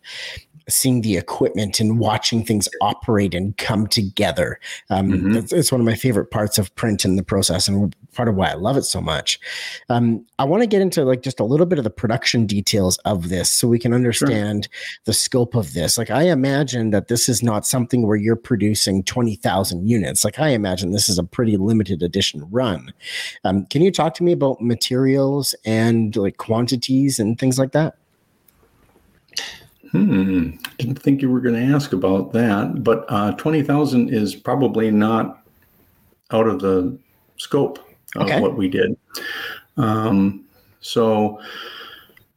seeing the equipment and watching things operate and come together. Um, mm-hmm. it's, it's, one of my favorite parts of print in the process and part of why I love it so much. Um, I want to get into like just a little bit of the production details of this so we can understand sure. the scope of this. Like I imagine that this is not something where you're producing 20,000 units. Like I imagine this is a pretty limited edition run. Um, can you talk to me about materials and like quantities and things like that? Hmm. Didn't think you were going to ask about that, but uh, twenty thousand is probably not out of the scope of okay. what we did. Um, so,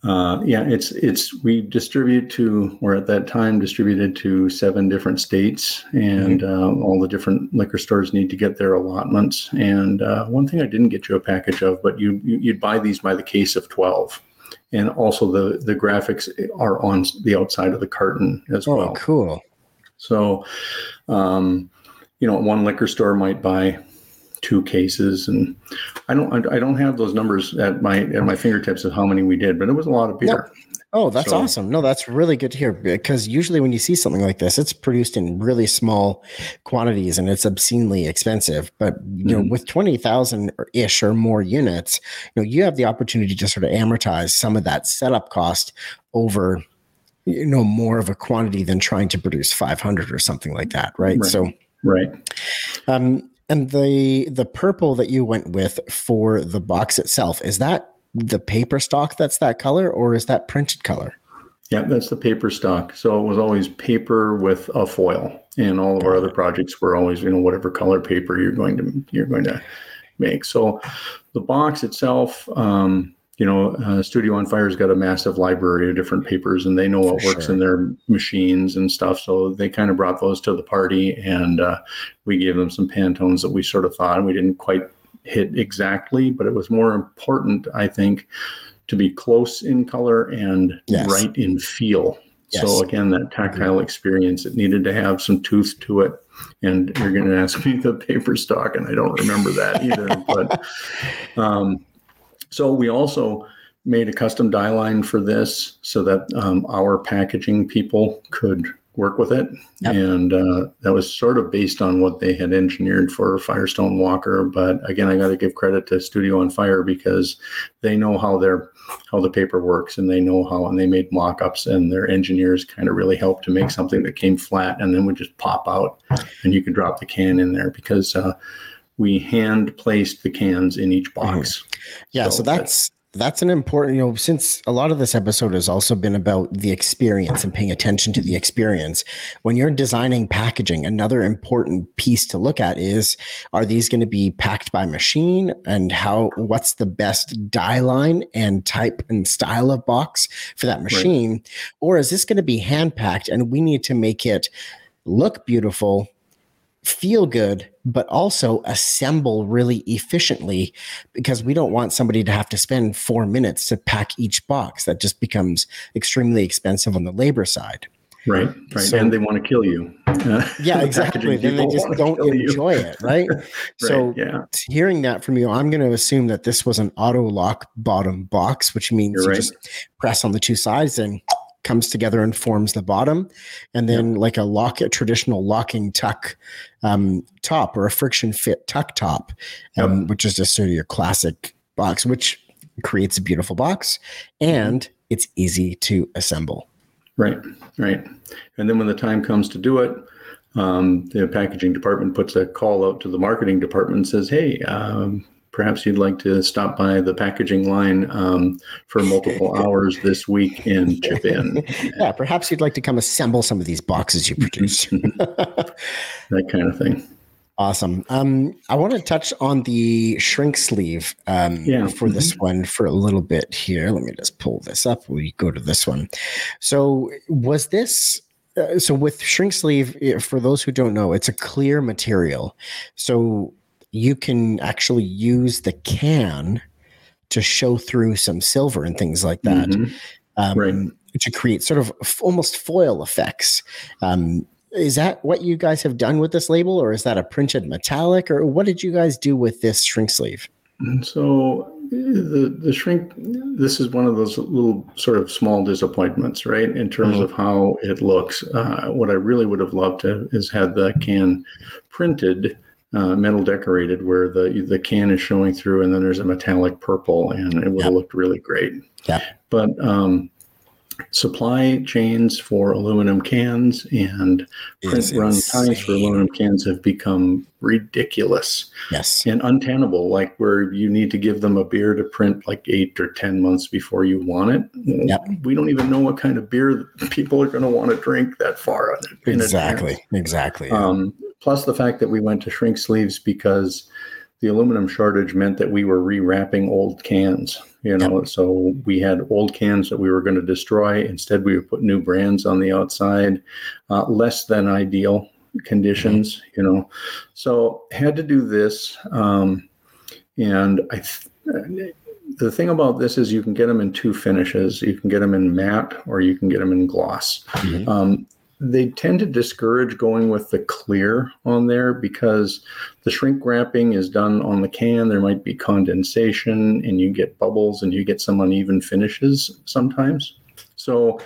uh, yeah, it's it's we distribute to or at that time distributed to seven different states, and mm-hmm. uh, all the different liquor stores need to get their allotments. And uh, one thing I didn't get you a package of, but you, you you'd buy these by the case of twelve and also the the graphics are on the outside of the carton as well. oh, well. Cool. So, um, you know, one liquor store might buy two cases, and I don't I don't have those numbers at my at my fingertips of how many we did, but it was a lot of beer. Yep. Oh, that's so, awesome. No, that's really good to hear because usually when you see something like this, it's produced in really small quantities and it's obscenely expensive. But you know, mm-hmm. with 20,000 ish or more units, you know, you have the opportunity to sort of amortize some of that setup cost over you know more of a quantity than trying to produce 500 or something like that, right? right. So right. Um and the the purple that you went with for the box itself, is that the paper stock that's that color, or is that printed color? Yeah, that's the paper stock. So it was always paper with a foil, and all of our other projects were always, you know, whatever color paper you're going to you're going to make. So the box itself, um, you know, uh, Studio on Fire's got a massive library of different papers, and they know what For works sure. in their machines and stuff. So they kind of brought those to the party, and uh, we gave them some Pantones that we sort of thought we didn't quite hit exactly, but it was more important, I think, to be close in color and yes. right in feel. Yes. So again, that tactile experience, it needed to have some tooth to it. And you're going to ask me the paper stock, and I don't remember that either. but um, so we also made a custom die line for this so that um, our packaging people could work with it. Yep. And uh, that was sort of based on what they had engineered for Firestone Walker. But again, I got to give credit to Studio on Fire because they know how their how the paper works and they know how and they made mock-ups and their engineers kind of really helped to make something that came flat and then would just pop out and you could drop the can in there because uh, we hand placed the cans in each box. Mm-hmm. Yeah, so, so that's that's an important, you know, since a lot of this episode has also been about the experience and paying attention to the experience. When you're designing packaging, another important piece to look at is are these going to be packed by machine and how, what's the best die line and type and style of box for that machine? Right. Or is this going to be hand packed and we need to make it look beautiful, feel good, but also assemble really efficiently because we don't want somebody to have to spend four minutes to pack each box. That just becomes extremely expensive on the labor side. Right, right. So, and they want to kill you. yeah, exactly. then they just don't enjoy it, right? right? So, yeah. hearing that from you, I'm going to assume that this was an auto lock bottom box, which means you just press on the two sides and comes together and forms the bottom, and then like a lock, a traditional locking tuck um, top or a friction fit tuck top, um, yep. which is just sort of your classic box, which creates a beautiful box and it's easy to assemble. Right, right. And then when the time comes to do it, um, the packaging department puts a call out to the marketing department and says, "Hey, um, perhaps you'd like to stop by the packaging line um, for multiple hours this week and chip in. yeah, perhaps you'd like to come assemble some of these boxes you produce. that kind of thing. Awesome. Um, I want to touch on the shrink sleeve um, yeah. for this mm-hmm. one for a little bit here. Let me just pull this up. We go to this one. So, was this uh, so with shrink sleeve? For those who don't know, it's a clear material, so you can actually use the can to show through some silver and things like that. Mm-hmm. Um, right. To create sort of almost foil effects. Um, is that what you guys have done with this label, or is that a printed metallic, or what did you guys do with this shrink sleeve? So the the shrink this is one of those little sort of small disappointments right in terms mm-hmm. of how it looks uh, what i really would have loved to is had the can printed uh, metal decorated where the the can is showing through and then there's a metallic purple and it would have looked really great yeah but um, supply chains for aluminum cans and print run ties for aluminum cans have become ridiculous. Yes. And untenable, like where you need to give them a beer to print like eight or 10 months before you want it. Yep. We don't even know what kind of beer people are going to want to drink that far. exactly. Exactly. Um, plus the fact that we went to shrink sleeves because the aluminum shortage meant that we were rewrapping old cans you know yep. so we had old cans that we were going to destroy instead we would put new brands on the outside uh, less than ideal conditions mm-hmm. you know so had to do this um, and i th- the thing about this is you can get them in two finishes you can get them in matte or you can get them in gloss mm-hmm. um, they tend to discourage going with the clear on there because the shrink wrapping is done on the can. There might be condensation and you get bubbles and you get some uneven finishes sometimes. So,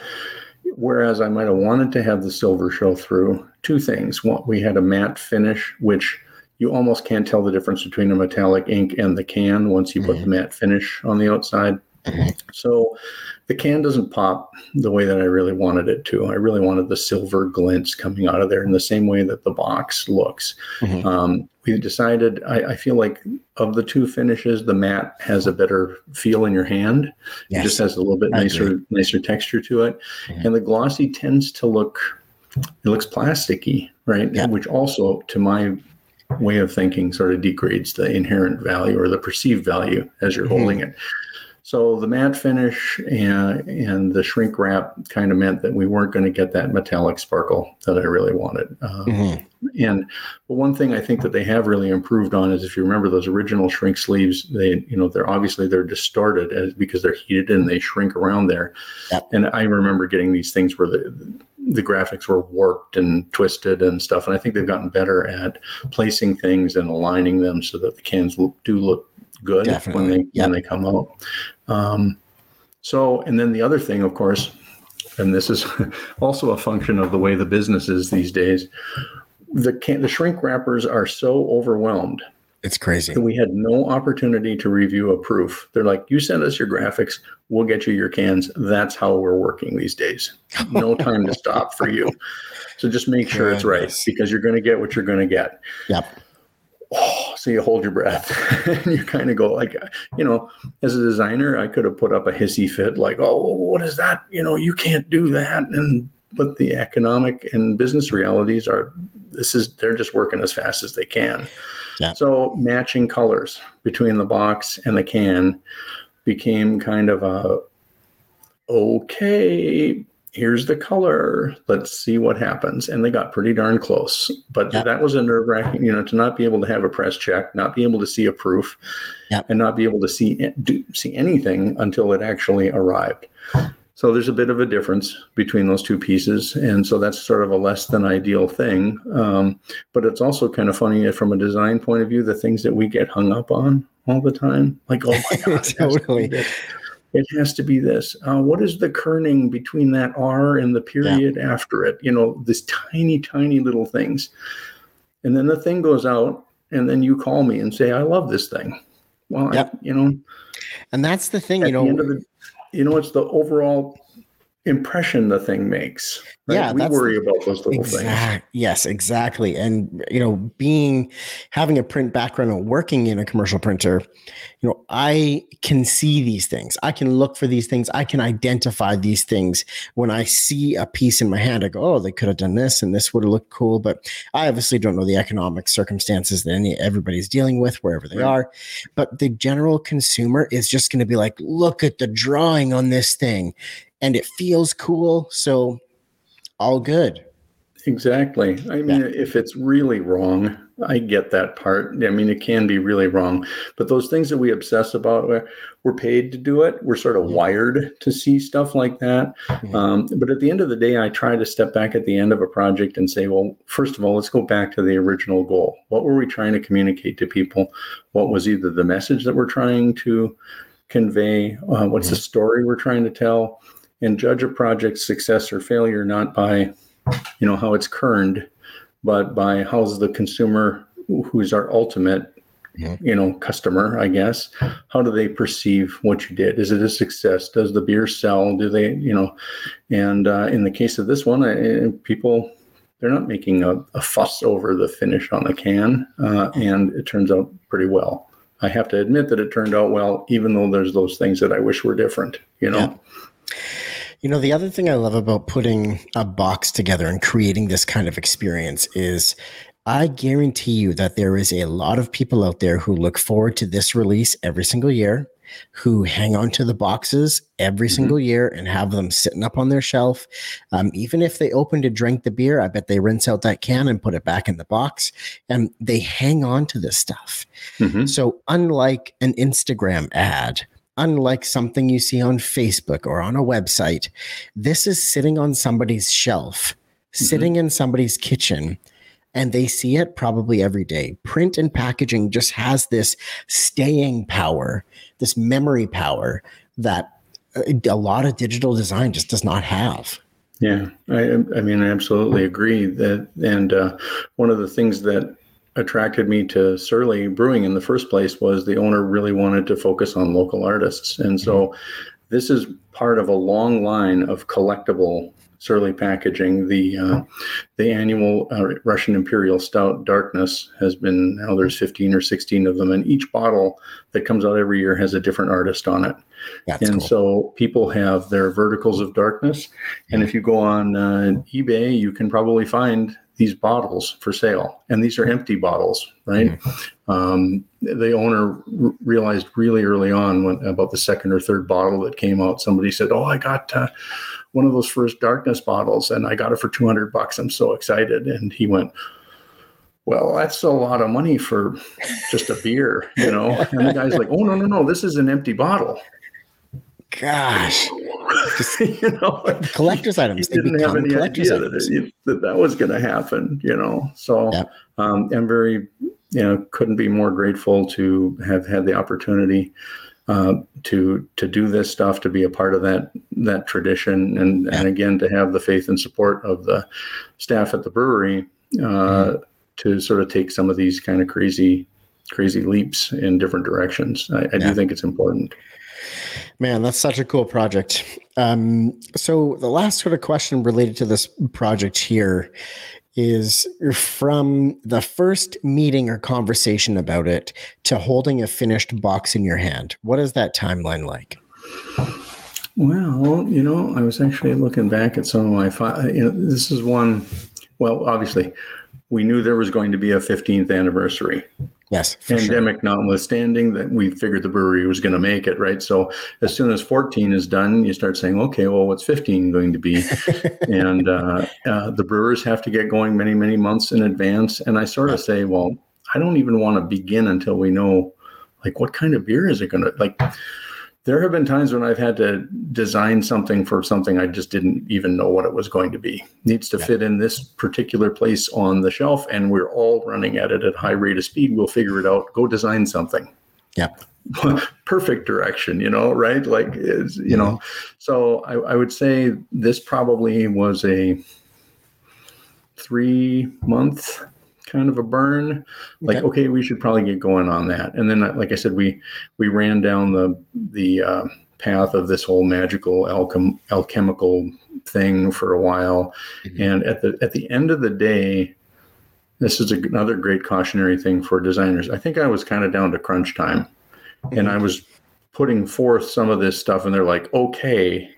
whereas I might have wanted to have the silver show through, two things. One, we had a matte finish, which you almost can't tell the difference between a metallic ink and the can once you mm-hmm. put the matte finish on the outside. Mm-hmm. So the can doesn't pop the way that I really wanted it to. I really wanted the silver glints coming out of there in the same way that the box looks. Mm-hmm. Um, we decided, I, I, feel like of the two finishes, the matte has a better feel in your hand. Yes. It just has a little bit nicer, nicer texture to it. Mm-hmm. And the glossy tends to look, it looks plasticky, right? Yeah. Which also, to my way of thinking, sort of degrades the inherent value or the perceived value as you're mm-hmm. holding it. So the matte finish and, and the shrink wrap kind of meant that we weren't going to get that metallic sparkle that I really wanted. Um, mm-hmm. And but one thing I think that they have really improved on is if you remember those original shrink sleeves, they you know they're obviously they're distorted as, because they're heated and they shrink around there. Yep. And I remember getting these things where the the graphics were warped and twisted and stuff. And I think they've gotten better at placing things and aligning them so that the cans look, do look good Definitely. when they yep. when they come out. Um, so, and then the other thing, of course, and this is also a function of the way the business is these days. The can, the shrink wrappers are so overwhelmed. It's crazy. We had no opportunity to review a proof. They're like, you send us your graphics, we'll get you your cans. That's how we're working these days. No time to stop for you. So just make sure it's right because you're going to get what you're going to get. Yep oh, so you hold your breath and you kind of go like, you know, as a designer, I could have put up a hissy fit like, oh, what is that? You know, you can't do that. And but the economic and business realities are this is they're just working as fast as they can. Yeah. So matching colors between the box and the can became kind of a okay here's the color. Let's see what happens. And they got pretty darn close. But yep. that was a nerve wracking, you know, to not be able to have a press check, not be able to see a proof, yep. and not be able to see do, see anything until it actually arrived. So there's a bit of a difference between those two pieces, and so that's sort of a less than ideal thing. Um, but it's also kind of funny from a design point of view, the things that we get hung up on all the time, like oh my god, totally it has to be this. Uh, what is the kerning between that R and the period yeah. after it? You know, this tiny, tiny little things. And then the thing goes out, and then you call me and say, I love this thing. Well, yep. I, you know, and that's the thing, you know, the, you know, it's the overall impression the thing makes. Right? Yeah, we worry about those little things. Exact, yes, exactly. And you know, being having a print background and working in a commercial printer, you know, I can see these things. I can look for these things. I can identify these things when I see a piece in my hand. I go, "Oh, they could have done this, and this would have looked cool." But I obviously don't know the economic circumstances that any everybody's dealing with wherever they Right. are. But the general consumer is just going to be like, "Look at the drawing on this thing," and it feels cool. So all good. Exactly. I mean, if it's really wrong, I get that part. I mean, it can be really wrong. But those things that we obsess about, we're- paid to do it. We're sort of Mhm. wired to see stuff like that. Mhm. Um, but at the end of the day, I try to step back at the end of a project and say, well, first of all, let's go back to the original goal. What were we trying to communicate to people? What was either the message that we're trying to convey? Uh, what's the story we're trying to tell? And judge a project's success or failure not by you know how it's kerned but by how's the consumer who's our ultimate you know customer i guess how do they perceive what you did? Is it a success? Does the beer sell? Do they you know and uh, in the case of this one I, people they're not making a, a fuss over the finish on the can uh, and it turns out pretty well. I have to admit that it turned out well even though there's those things that i wish were different you know? Yeah. You know, the other thing I love about putting a box together and creating this kind of experience is I guarantee you that there is a lot of people out there who look forward to this release every single year, who hang on to the boxes every Mhm. single year and have them sitting up on their shelf. Um, even if they open to drink the beer, I bet they rinse out that can and put it back in the box and they hang on to this stuff. Mhm. So, unlike an Instagram ad, unlike something you see on Facebook or on a website, this is sitting on somebody's shelf, sitting in somebody's kitchen, and they see it probably every day. Print and packaging just has this staying power, this memory power that uh, a lot of digital design just does not have. Yeah, I, I mean, I absolutely agree that, and uh, one of the things that attracted me to Surly Brewing in the first place was the owner really wanted to focus on local artists, and so this is part of a long line of collectible Surly packaging. The uh, the annual uh, Russian Imperial Stout Darkness has been now there's 15 or 16 of them, and each bottle that comes out every year has a different artist on it. That's and cool. so people have their verticals of darkness. And if you go on uh, eBay, you can probably find these bottles for sale. And these are empty bottles, right? Um, the owner r- realized really early on when, about the second or third bottle that came out. Somebody said, "Oh, I got." Uh, one of those first darkness bottles and I got it for 200 bucks. I'm so excited. And he went, well, that's a lot of money for just a beer, you know? And the guy's like, oh, no, no, no, this is an empty bottle. Gosh, you know, collector's items. They didn't have any collector's idea that, it, that that was going to happen, you know? So Yep. um, I'm very, you know, couldn't be more grateful to have had the opportunity uh, to to do this stuff, to be a part of that that tradition, and Yeah. and again to have the faith and support of the staff at the brewery uh, Mm-hmm. to sort of take some of these kind of crazy crazy leaps in different directions. I, I Yeah. do think it's important. Man, that's such a cool project. Um, so the last sort of question related to this project here is from the first meeting or conversation about it to holding a finished box in your hand. What is that timeline like? Well, you know, I was actually looking back at some of my. Fi- you know, this is one. Well, obviously, we knew there was going to be a 15th anniversary. Yes, for sure. Pandemic notwithstanding, that we figured the brewery was going to make it, right? So as soon as 14 is done, you start saying, okay, well, what's 15 going to be? and uh, uh, the brewers have to get going many, many months in advance. And I sort of say, well, I don't even want to begin until we know, like, what kind of beer is it going to like? There have been times when I've had to design something for something I just didn't even know what it was going to be. Needs to Yeah. fit in this particular place on the shelf, and we're all running at it at high rate of speed. We'll figure it out. Go design something. Yep. Perfect direction, you know, right? Like, you know, mm-hmm. so I, I would say this probably was a three month kind of a burn like Okay. okay we should probably get going on that and then like i said we we ran down the the uh, path of this whole magical alchem- alchemical thing for a while. Mm-hmm. And at the at the end of the day, this is another great cautionary thing for designers. I think I was kind of down to crunch time, mm-hmm. and I was putting forth some of this stuff, and they're like, "Okay,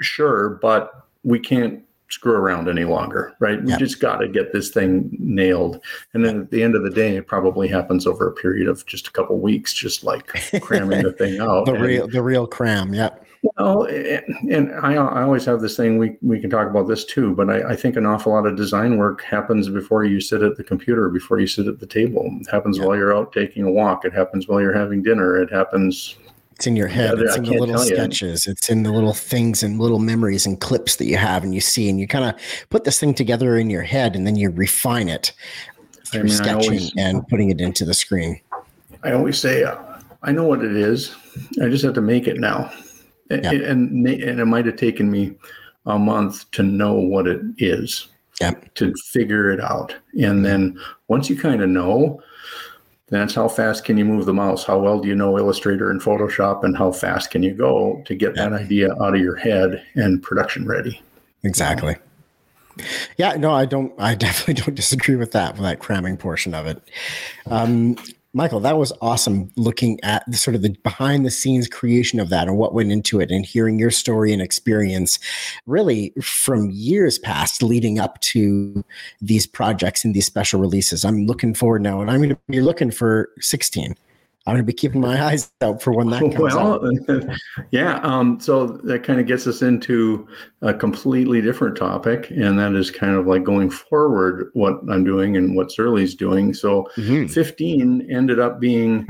sure, but we can't screw around any longer, right? We just got to get this thing nailed. And then at the end of the day, it probably happens over a period of just a couple weeks, just like cramming the thing out. the and, real, the real cram. Yep. Well, and, and I, I always have this thing. We we can talk about this too, but I, I think an awful lot of design work happens before you sit at the computer, before you sit at the table. It happens yep. while you're out taking a walk. It happens while you're having dinner. It happens it's in your head. Yeah, it's in the little sketches. You. It's in the little things and little memories and clips that you have and you see, and you kind of put this thing together in your head, and then you refine it through I mean, sketching always, and putting it into the screen. I always say, uh, I know what it is. I just have to make it now, yeah. and and it might have taken me a month to know what it is. Yeah. To figure it out, and then once you kind of know, that's how fast can you move the mouse? How well do you know Illustrator and Photoshop, and how fast can you go to get that idea out of your head and production ready? Exactly. Yeah, no, I don't. I definitely don't disagree with that, with that cramming portion of it. Um, Michael, that was awesome looking at the, sort of the behind the scenes creation of that and what went into it and hearing your story and experience really from years past leading up to these projects and these special releases. I'm looking forward now and I'm going to be looking for 16. I'm going to be keeping my eyes out for when that comes well, out. yeah. Um, so that kind of gets us into a completely different topic, and that is kind of like going forward what I'm doing and what Surly's doing. So mm-hmm. 15 ended up being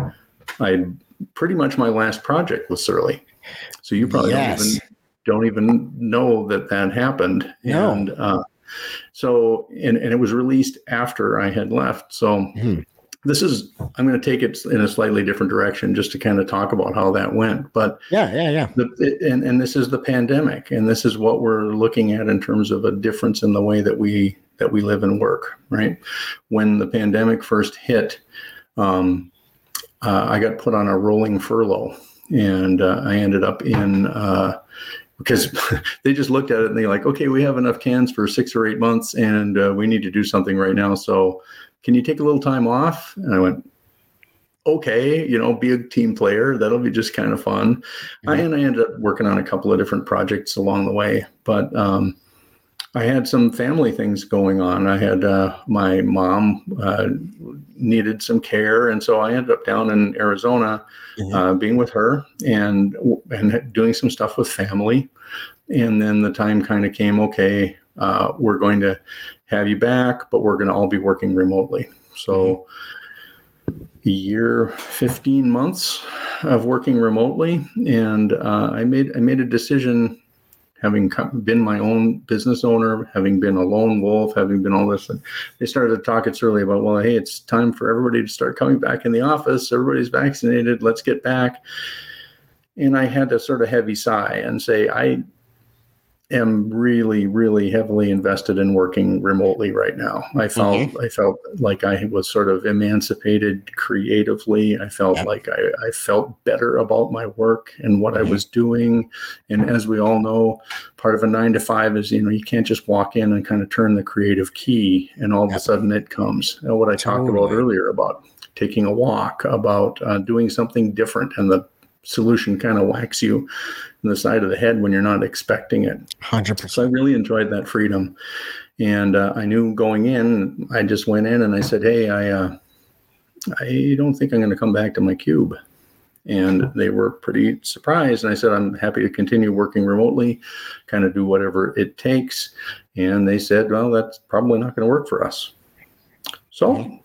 I pretty much my last project with Surly. So you probably yes. don't, even, don't even know that that happened. No. And uh, so, and, and it was released after I had left. So, mm-hmm this is i'm going to take it in a slightly different direction just to kind of talk about how that went but yeah yeah yeah the, and, and this is the pandemic and this is what we're looking at in terms of a difference in the way that we that we live and work right when the pandemic first hit um, uh, i got put on a rolling furlough and uh, i ended up in uh, because they just looked at it and they're like, okay, we have enough cans for six or eight months, and uh, we need to do something right now. So can you take a little time off? And I went, okay, you know, be a team player. That'll be just kind of fun. Mm-hmm. and I ended up working on a couple of different projects along the way. But um, I had some family things going on. I had uh, my mom uh, needed some care, and so I ended up down in Arizona, mm-hmm. uh, being with her and and doing some stuff with family. And then the time kind of came. Okay, uh, we're going to have you back, but we're going to all be working remotely. So, a year, 15 months of working remotely, and uh, I made I made a decision, having been my own business owner, having been a lone wolf, having been all this. And they started to talk it's early about, well, hey, it's time for everybody to start coming back in the office. Everybody's vaccinated. Let's get back. And I had to sort of heavy sigh and say, I am really really heavily invested in working remotely right now i felt mm-hmm. i felt like i was sort of emancipated creatively i felt yeah. like I, I felt better about my work and what mm-hmm. i was doing and as we all know part of a nine to five is you know you can't just walk in and kind of turn the creative key and all of a sudden it comes and what i talked about earlier about taking a walk about uh, doing something different and the solution kind of whacks you in the side of the head when you're not expecting it. 100%. So I really enjoyed that freedom. And uh, I knew going in, I just went in and I said, Hey, I, uh, I don't think I'm going to come back to my cube. And they were pretty surprised. And I said, I'm happy to continue working remotely, kind of do whatever it takes. And they said, Well, that's probably not going to work for us. So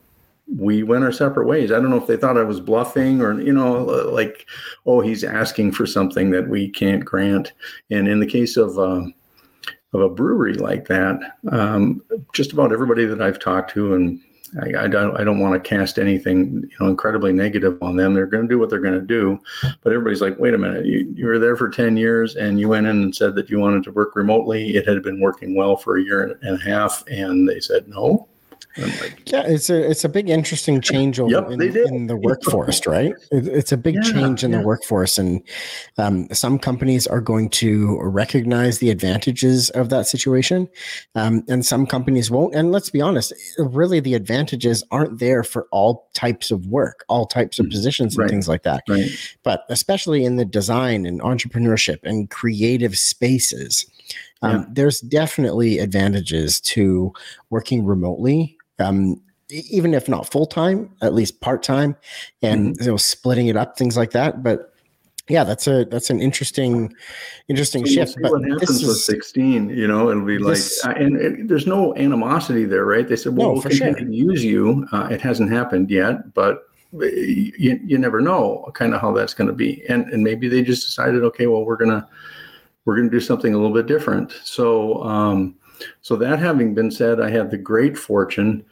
we went our separate ways. I don't know if they thought I was bluffing or, you know, like, oh, he's asking for something that we can't grant. And in the case of, um, of a brewery like that, um, just about everybody that I've talked to, and I, I don't, I don't want to cast anything, you know, incredibly negative on them. They're going to do what they're going to do, but everybody's like, wait a minute, you, you were there for ten years, and you went in and said that you wanted to work remotely. It had been working well for a year and a half, and they said no Like, yeah, it's a it's a big interesting change yep, in, in, the workforce, right? It, it's a big yeah, change in yeah. the workforce, and um, some companies are going to recognize the advantages of that situation, um, and some companies won't. And let's be honest, really, the advantages aren't there for all types of work, all types of mm, positions, and right. things like that. Right. But especially in the design and entrepreneurship and creative spaces. Um, yeah. There's definitely advantages to working remotely um, even if not full time, at least part time, and mm-hmm. you know, splitting it up, things like that. But yeah, that's a that's an interesting interesting so shift. but what happens with sixteen? You know, it'll be like, uh, and it, there's no animosity there, right? They said, "Well, no, we'll sure. to use you." Uh, it hasn't happened yet, but you, you never know kind of how that's going to be, and and maybe they just decided, okay, well, we're gonna we're gonna do something a little bit different. So. um so that having been said, I had the great fortune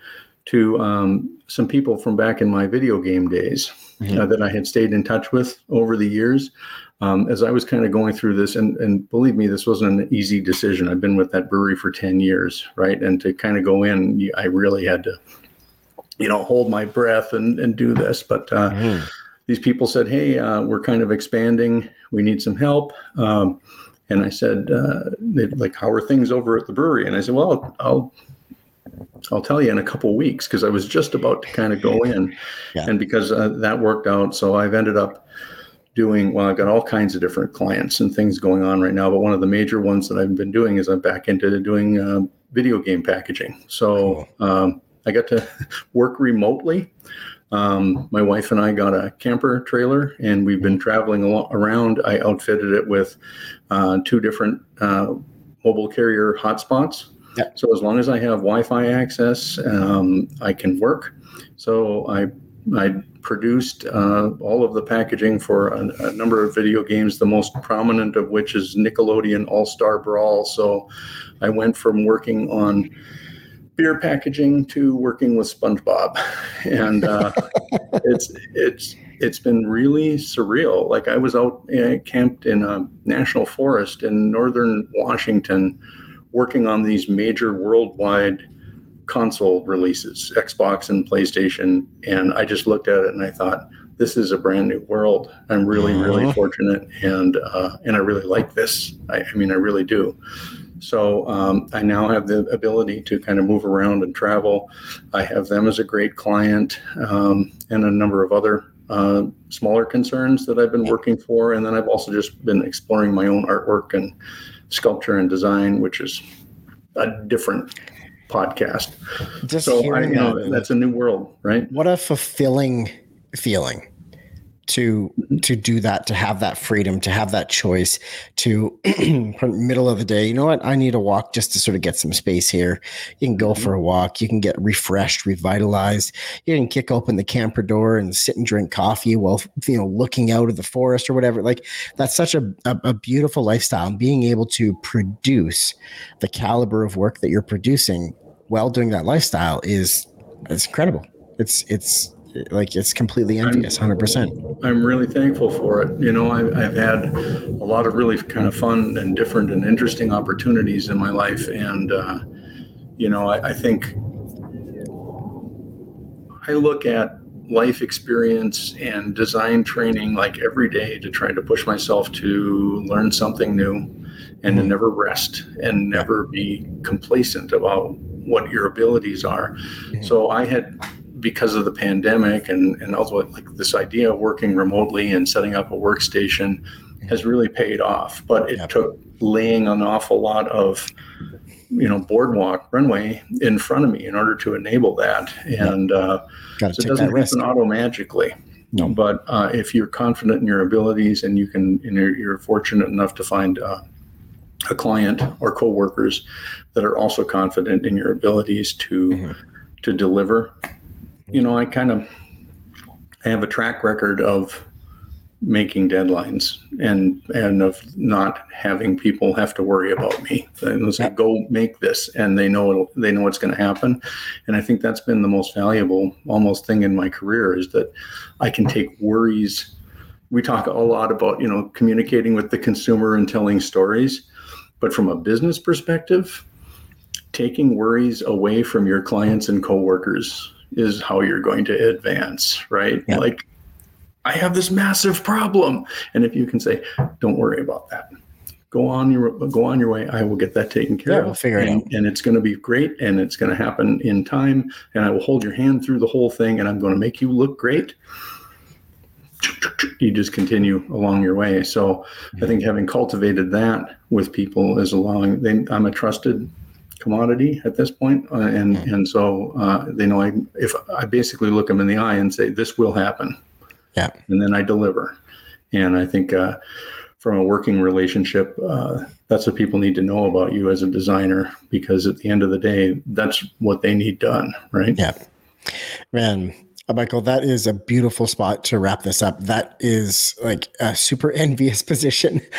to um, some people from back in my video game days mm-hmm. uh, that I had stayed in touch with over the years. Um, as I was kind of going through this, and, and believe me, this wasn't an easy decision. I've been with that brewery for 10 years, right? And to kind of go in, I really had to, you know, hold my breath and, and do this. But uh, mm-hmm. these people said, hey, uh, we're kind of expanding. We need some help. Um, and I said, uh, like, how are things over at the brewery? And I said, well, I'll, I'll tell you in a couple weeks because I was just about to kind of go in, yeah. and because uh, that worked out, so I've ended up doing well. I've got all kinds of different clients and things going on right now, but one of the major ones that I've been doing is I'm back into doing uh, video game packaging. So um, I got to work remotely um, my wife and I got a camper trailer, and we've been traveling around. I outfitted it with uh, two different uh, mobile carrier hotspots. Yeah. So as long as I have Wi-Fi access, um, I can work. So I I produced uh, all of the packaging for a, a, number of video games. The most prominent of which is Nickelodeon All Star Brawl. So I went from working on beer packaging to working with SpongeBob, and uh, it's it's it's been really surreal. Like I was out uh, camped in a national forest in northern Washington, working on these major worldwide console releases, Xbox and PlayStation, and I just looked at it and I thought, this is a brand new world. I'm really, really uh-huh. fortunate, and uh, and I really like this. I, I mean, I really do. So um, I now have the ability to kind of move around and travel. I have them as a great client um, and a number of other uh, smaller concerns that I've been working for. And then I've also just been exploring my own artwork and sculpture and design, which is a different podcast. Just so I, you know, that's a new world, right? What a fulfilling feeling to to do that to have that freedom to have that choice to middle of the day you know what? I need a walk just to sort of get some space here. You can go for a walk. You can get refreshed revitalized. You can kick open the camper door and sit and drink coffee while you know looking out of the forest or whatever. Like that's such a, a, a beautiful lifestyle and being able to produce the caliber of work that you're producing while doing that lifestyle is it's incredible. It's it's like it's completely envious, hundred percent. I'm really thankful for it. You know, I've, I've had a lot of really kind of fun and different and interesting opportunities in my life, and uh, you know, I, I think I look at life experience and design training like every day to try to push myself to learn something new and to mm-hmm. never rest and never be complacent about what your abilities are. Mm-hmm. So I had because of the pandemic and, and also like this idea of working remotely and setting up a workstation has really paid off. But it yep. took laying an awful lot of you know boardwalk runway in front of me in order to enable that and uh, so it doesn't happen auto magically no. but uh, if you're confident in your abilities and you can and you're, you're fortunate enough to find uh, a client or coworkers that are also confident in your abilities to mm-hmm. to deliver you know, I kind of I have a track record of making deadlines and and of not having people have to worry about me. And say, go make this, and they know they know what's going to happen. And I think that's been the most valuable almost thing in my career is that I can take worries. We talk a lot about you know communicating with the consumer and telling stories, but from a business perspective, taking worries away from your clients and coworkers is how you're going to advance, right? Yeah. Like, I have this massive problem. And if you can say, don't worry about that. Go on your go on your way. I will get that taken care yeah, of. We'll figure and, it out. And it's going to be great and it's going to happen in time. And I will hold your hand through the whole thing and I'm going to make you look great you just continue along your way. So I think having cultivated that with people is allowing. They, I'm a trusted commodity at this point, uh, and mm-hmm. and so uh, they know I if I basically look them in the eye and say this will happen, yeah, and then I deliver. And I think uh, from a working relationship, uh, that's what people need to know about you as a designer because at the end of the day, that's what they need done, right? Yeah, man Michael, that is a beautiful spot to wrap this up. That is like a super envious position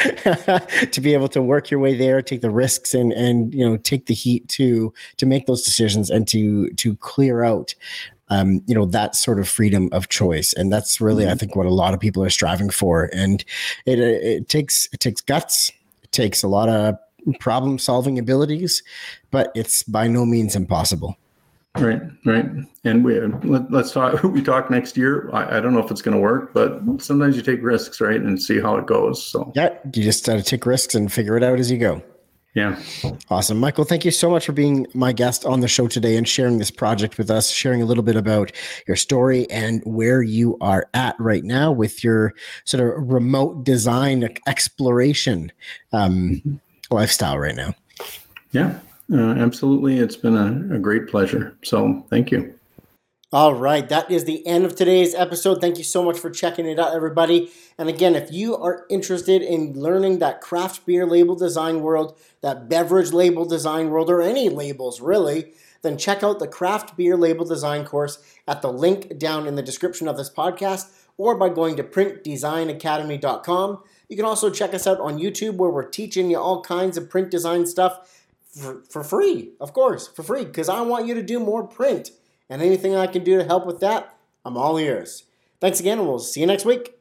to be able to work your way there, take the risks, and and you know take the heat to to make those decisions and to to clear out um, you know that sort of freedom of choice and that's really mm-hmm. i think what a lot of people are striving for and it, it takes it takes guts it takes a lot of problem solving abilities but it's by no means impossible Right, right. And we let, us talk. We talk next year. I, I don't know if it's going to work, but sometimes you take risks, right, and see how it goes. So yeah, you just got to take risks and figure it out as you go. Yeah. Awesome. Michael, thank you so much for being my guest on the show today and sharing this project with us, sharing a little bit about your story and where you are at right now with your sort of remote design exploration um, lifestyle right now. Yeah. Uh, absolutely. It's been a, a great pleasure. So thank you. All right, that is the end of today's episode. Thank you so much for checking it out, everybody. And again, if you are interested in learning that craft beer label design world, that beverage label design world, or any labels really, then check out the craft beer label design course at the link down in the description of this podcast or by going to printdesignacademy.com. You can also check us out on YouTube where we're teaching you all kinds of print design stuff for, for free, of course, for free, because I want you to do more print. And anything I can do to help with that, I'm all ears. Thanks again, and we'll see you next week.